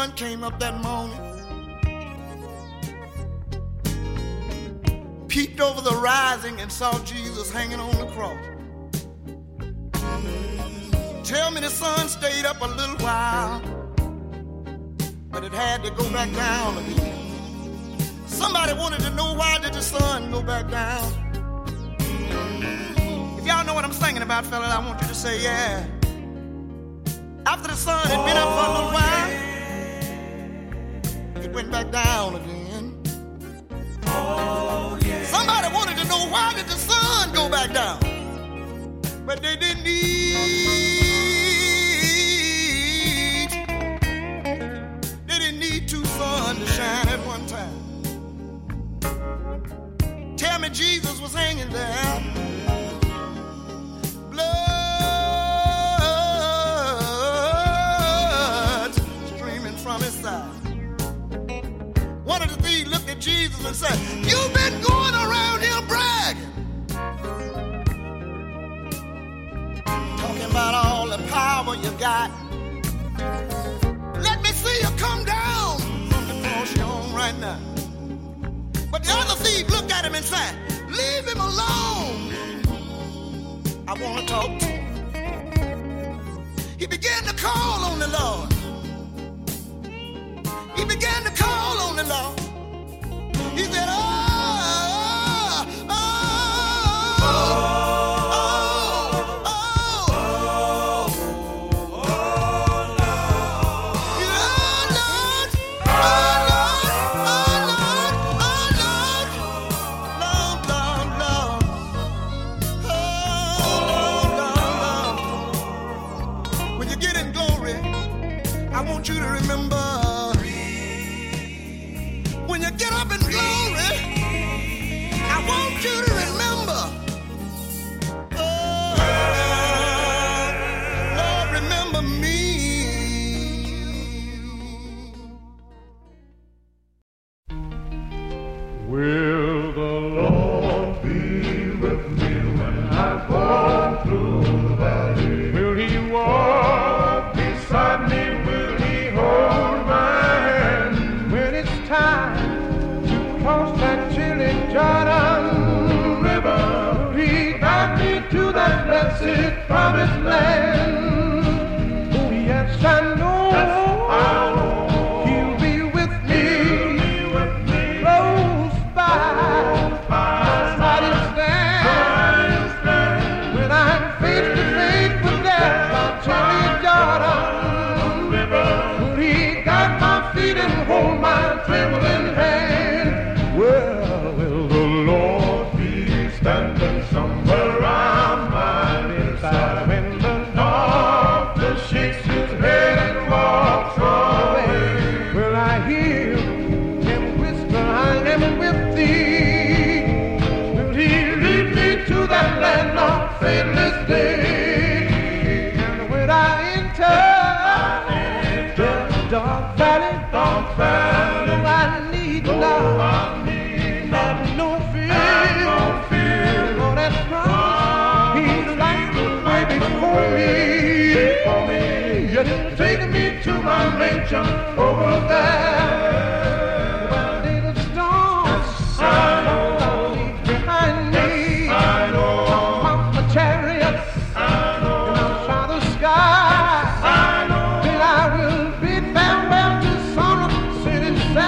sun came up that morning, peeped over the rising and saw Jesus hanging on the cross. Tell me the sun stayed up a little while, but it had to go back down again. Somebody wanted to know why did the sun go back down? If y'all know what I'm singing about, fella, I want you to say yeah.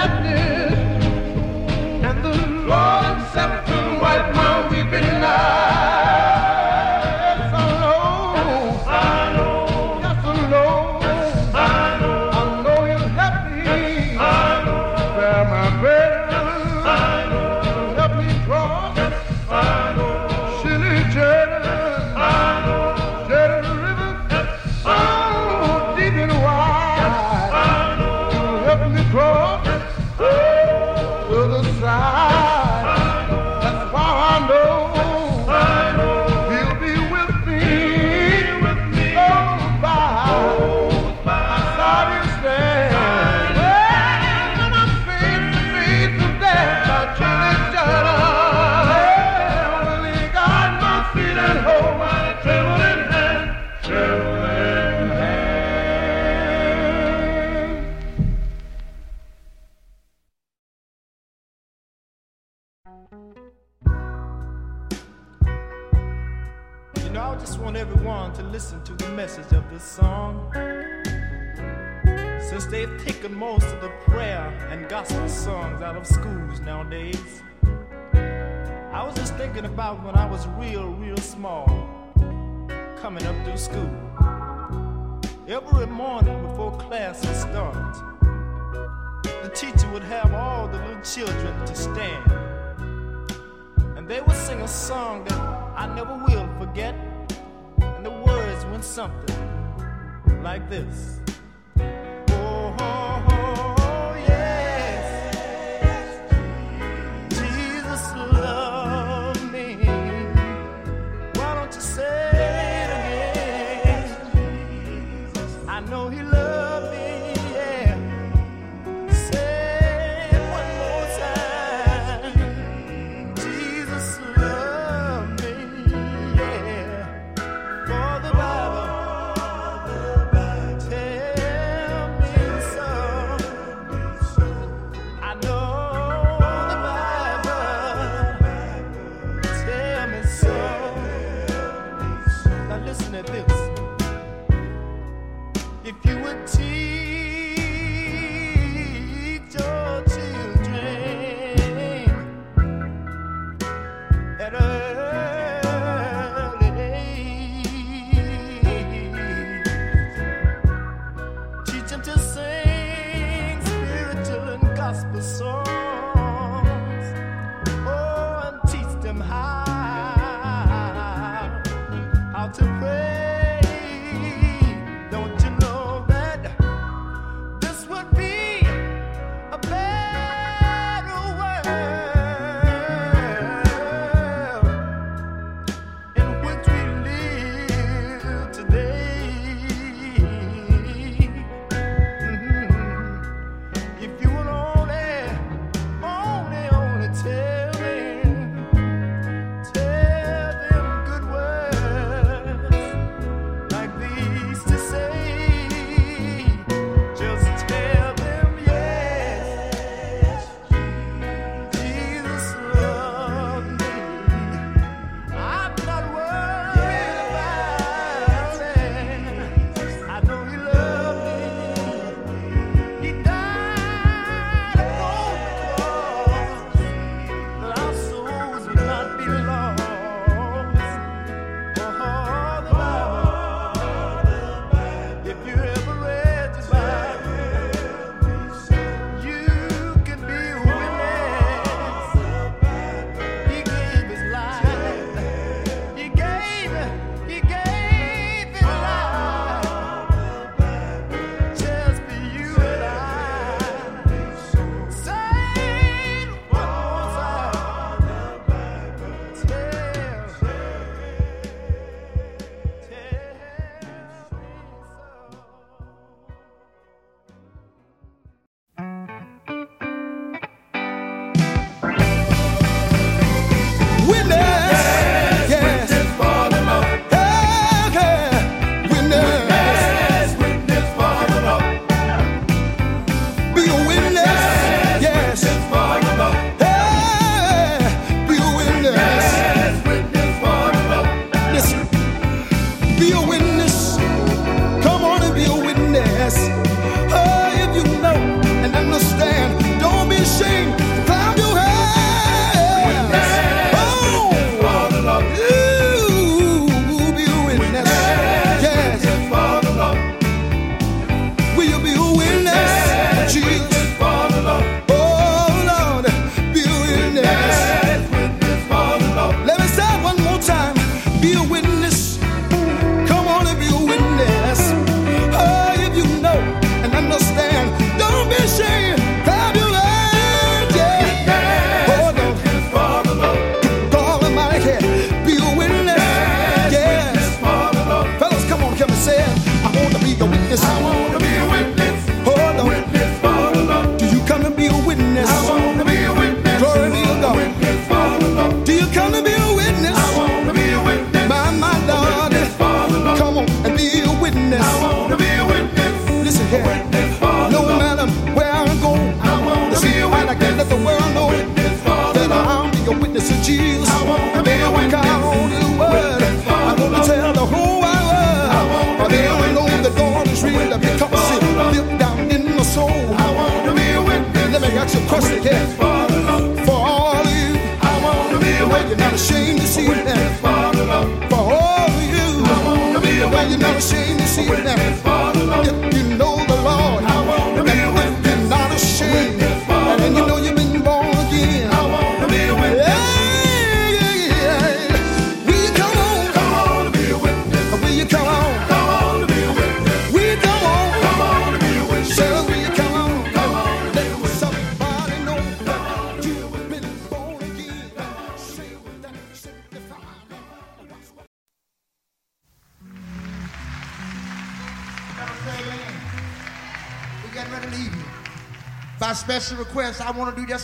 madness.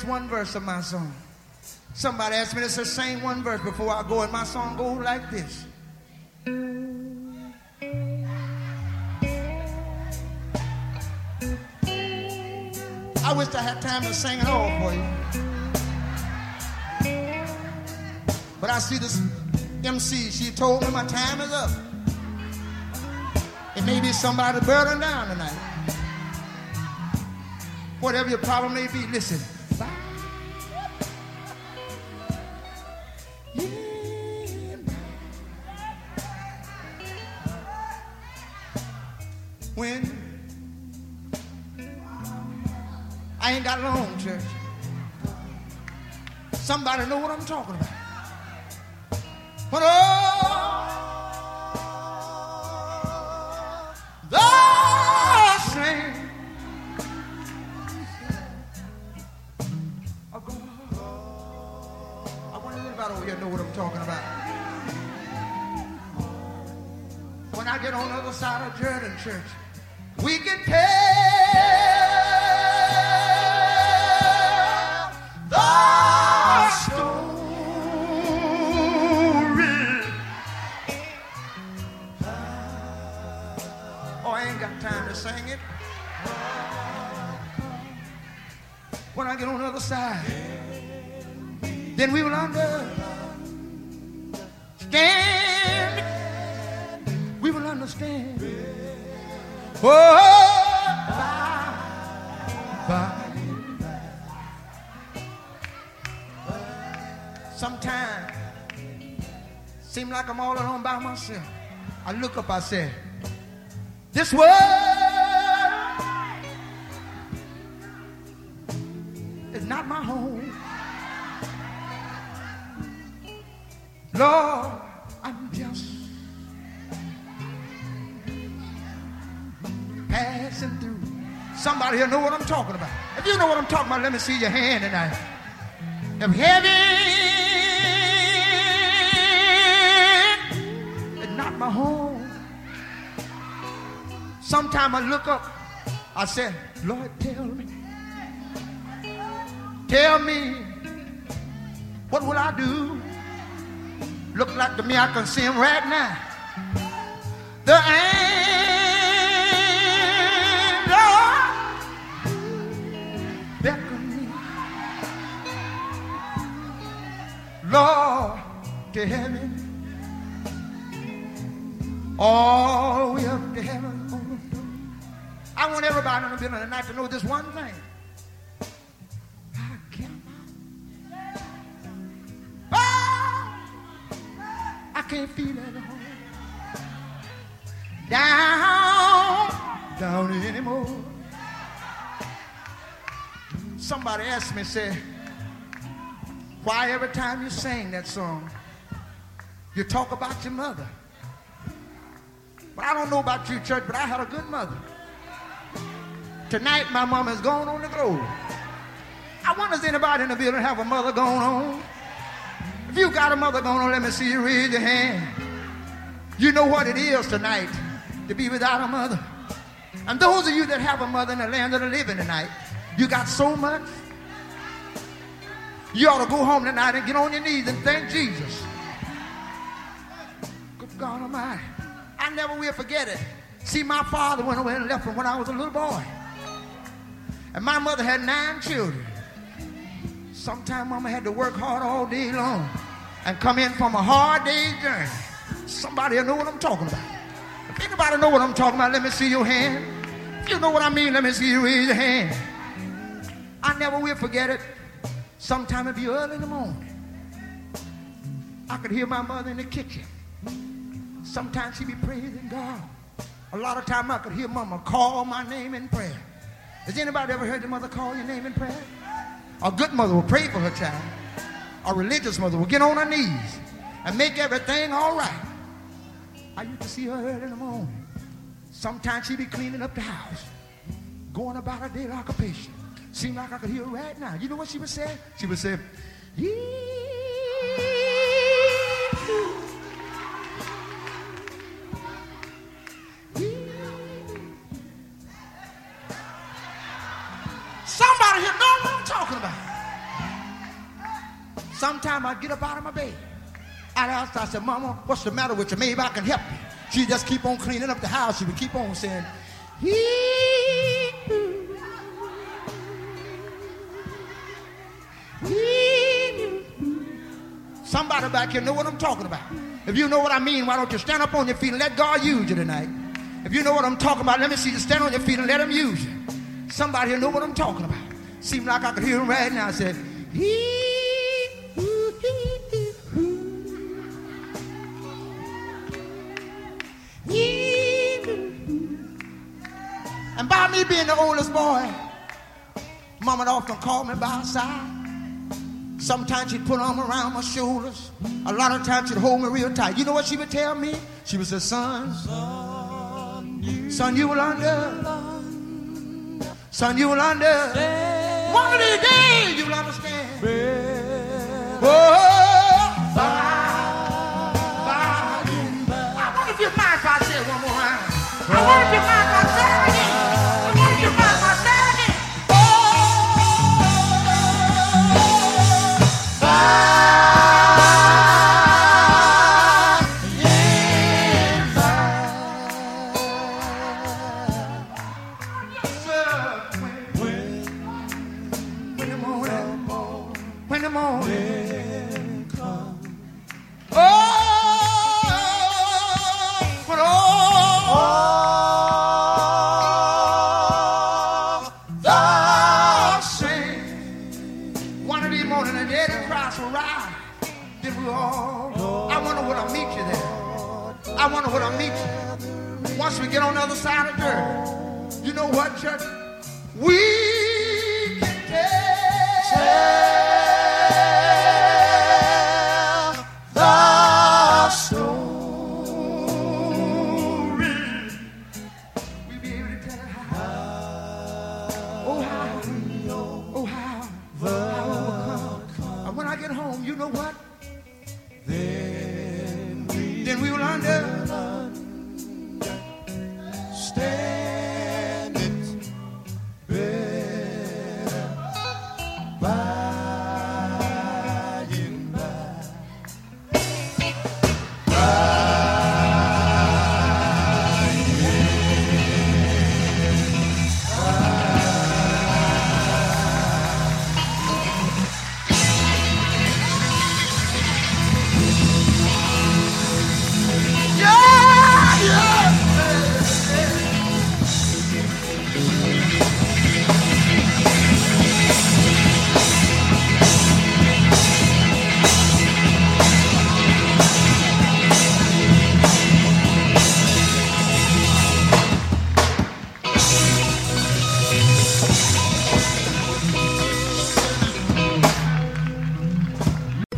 One verse of my song. Somebody asked me to say sing one verse before I go, and my song goes like this. I wish I had time to sing it all for you. But I see this MC, she told me my time is up. It may be somebody burning down tonight. Whatever your problem may be, listen. Talking about. Look up, I say, this world is not my home. Lord, I'm just passing through. Somebody here know what I'm talking about. If you know what I'm talking about, let me see your hand tonight. If heaven sometime I look up, I say, Lord, tell me, tell me, what will I do? Look like to me I can see him right now. The Say, why every time you sing that song, you talk about your mother? But I don't know about you, church, but I had a good mother. Tonight, my mom is gone on the road. I wonder if anybody in the building have a mother going on. If you got a mother going on, let me see you raise your hand. You know what it is tonight to be without a mother. And those of you that have a mother in the land of the living tonight, you got so much. You ought to go home tonight and get on your knees and thank Jesus. Good God Almighty. I never will forget it. See, my father went away and left me when I was a little boy. And my mother had nine children. Sometimes mama had to work hard all day long and come in from a hard day's journey. Somebody will know what I'm talking about. If anybody know what I'm talking about, let me see your hand. If you know what I mean, let me see you raise your hand. I never will forget it. Sometime it'd be early in the morning. I could hear my mother in the kitchen. Sometimes she'd be praising God. A lot of time I could hear mama call my name in prayer. Has anybody ever heard your mother call your name in prayer? A good mother will pray for her child. A religious mother will get on her knees and make everything all right. I used to see her early in the morning. Sometimes she'd be cleaning up the house, going about her daily occupation. Seemed like I could hear her right now. You know what she was saying? She was would say, Somebody here know what I'm talking about. Sometime I get up out of my bed. I asked, I said, Mama, what's the matter with you? Maybe I can help you. She just keep on cleaning up the house. She would keep on saying, Somebody back here know what I'm talking about. If you know what I mean, why don't you stand up on your feet and let God use you tonight? If you know what I'm talking about, let me see you stand on your feet and let him use you. Somebody here know what I'm talking about. Seemed like I could hear him right now. I said, he And by me being the oldest boy, Mama often call me by her side. Sometimes she'd put arm around my shoulders. A lot of times she'd hold me real tight. You know what she would tell me? She would say, son, son, you will under. Son, you will under. One of these days you will understand. Oh,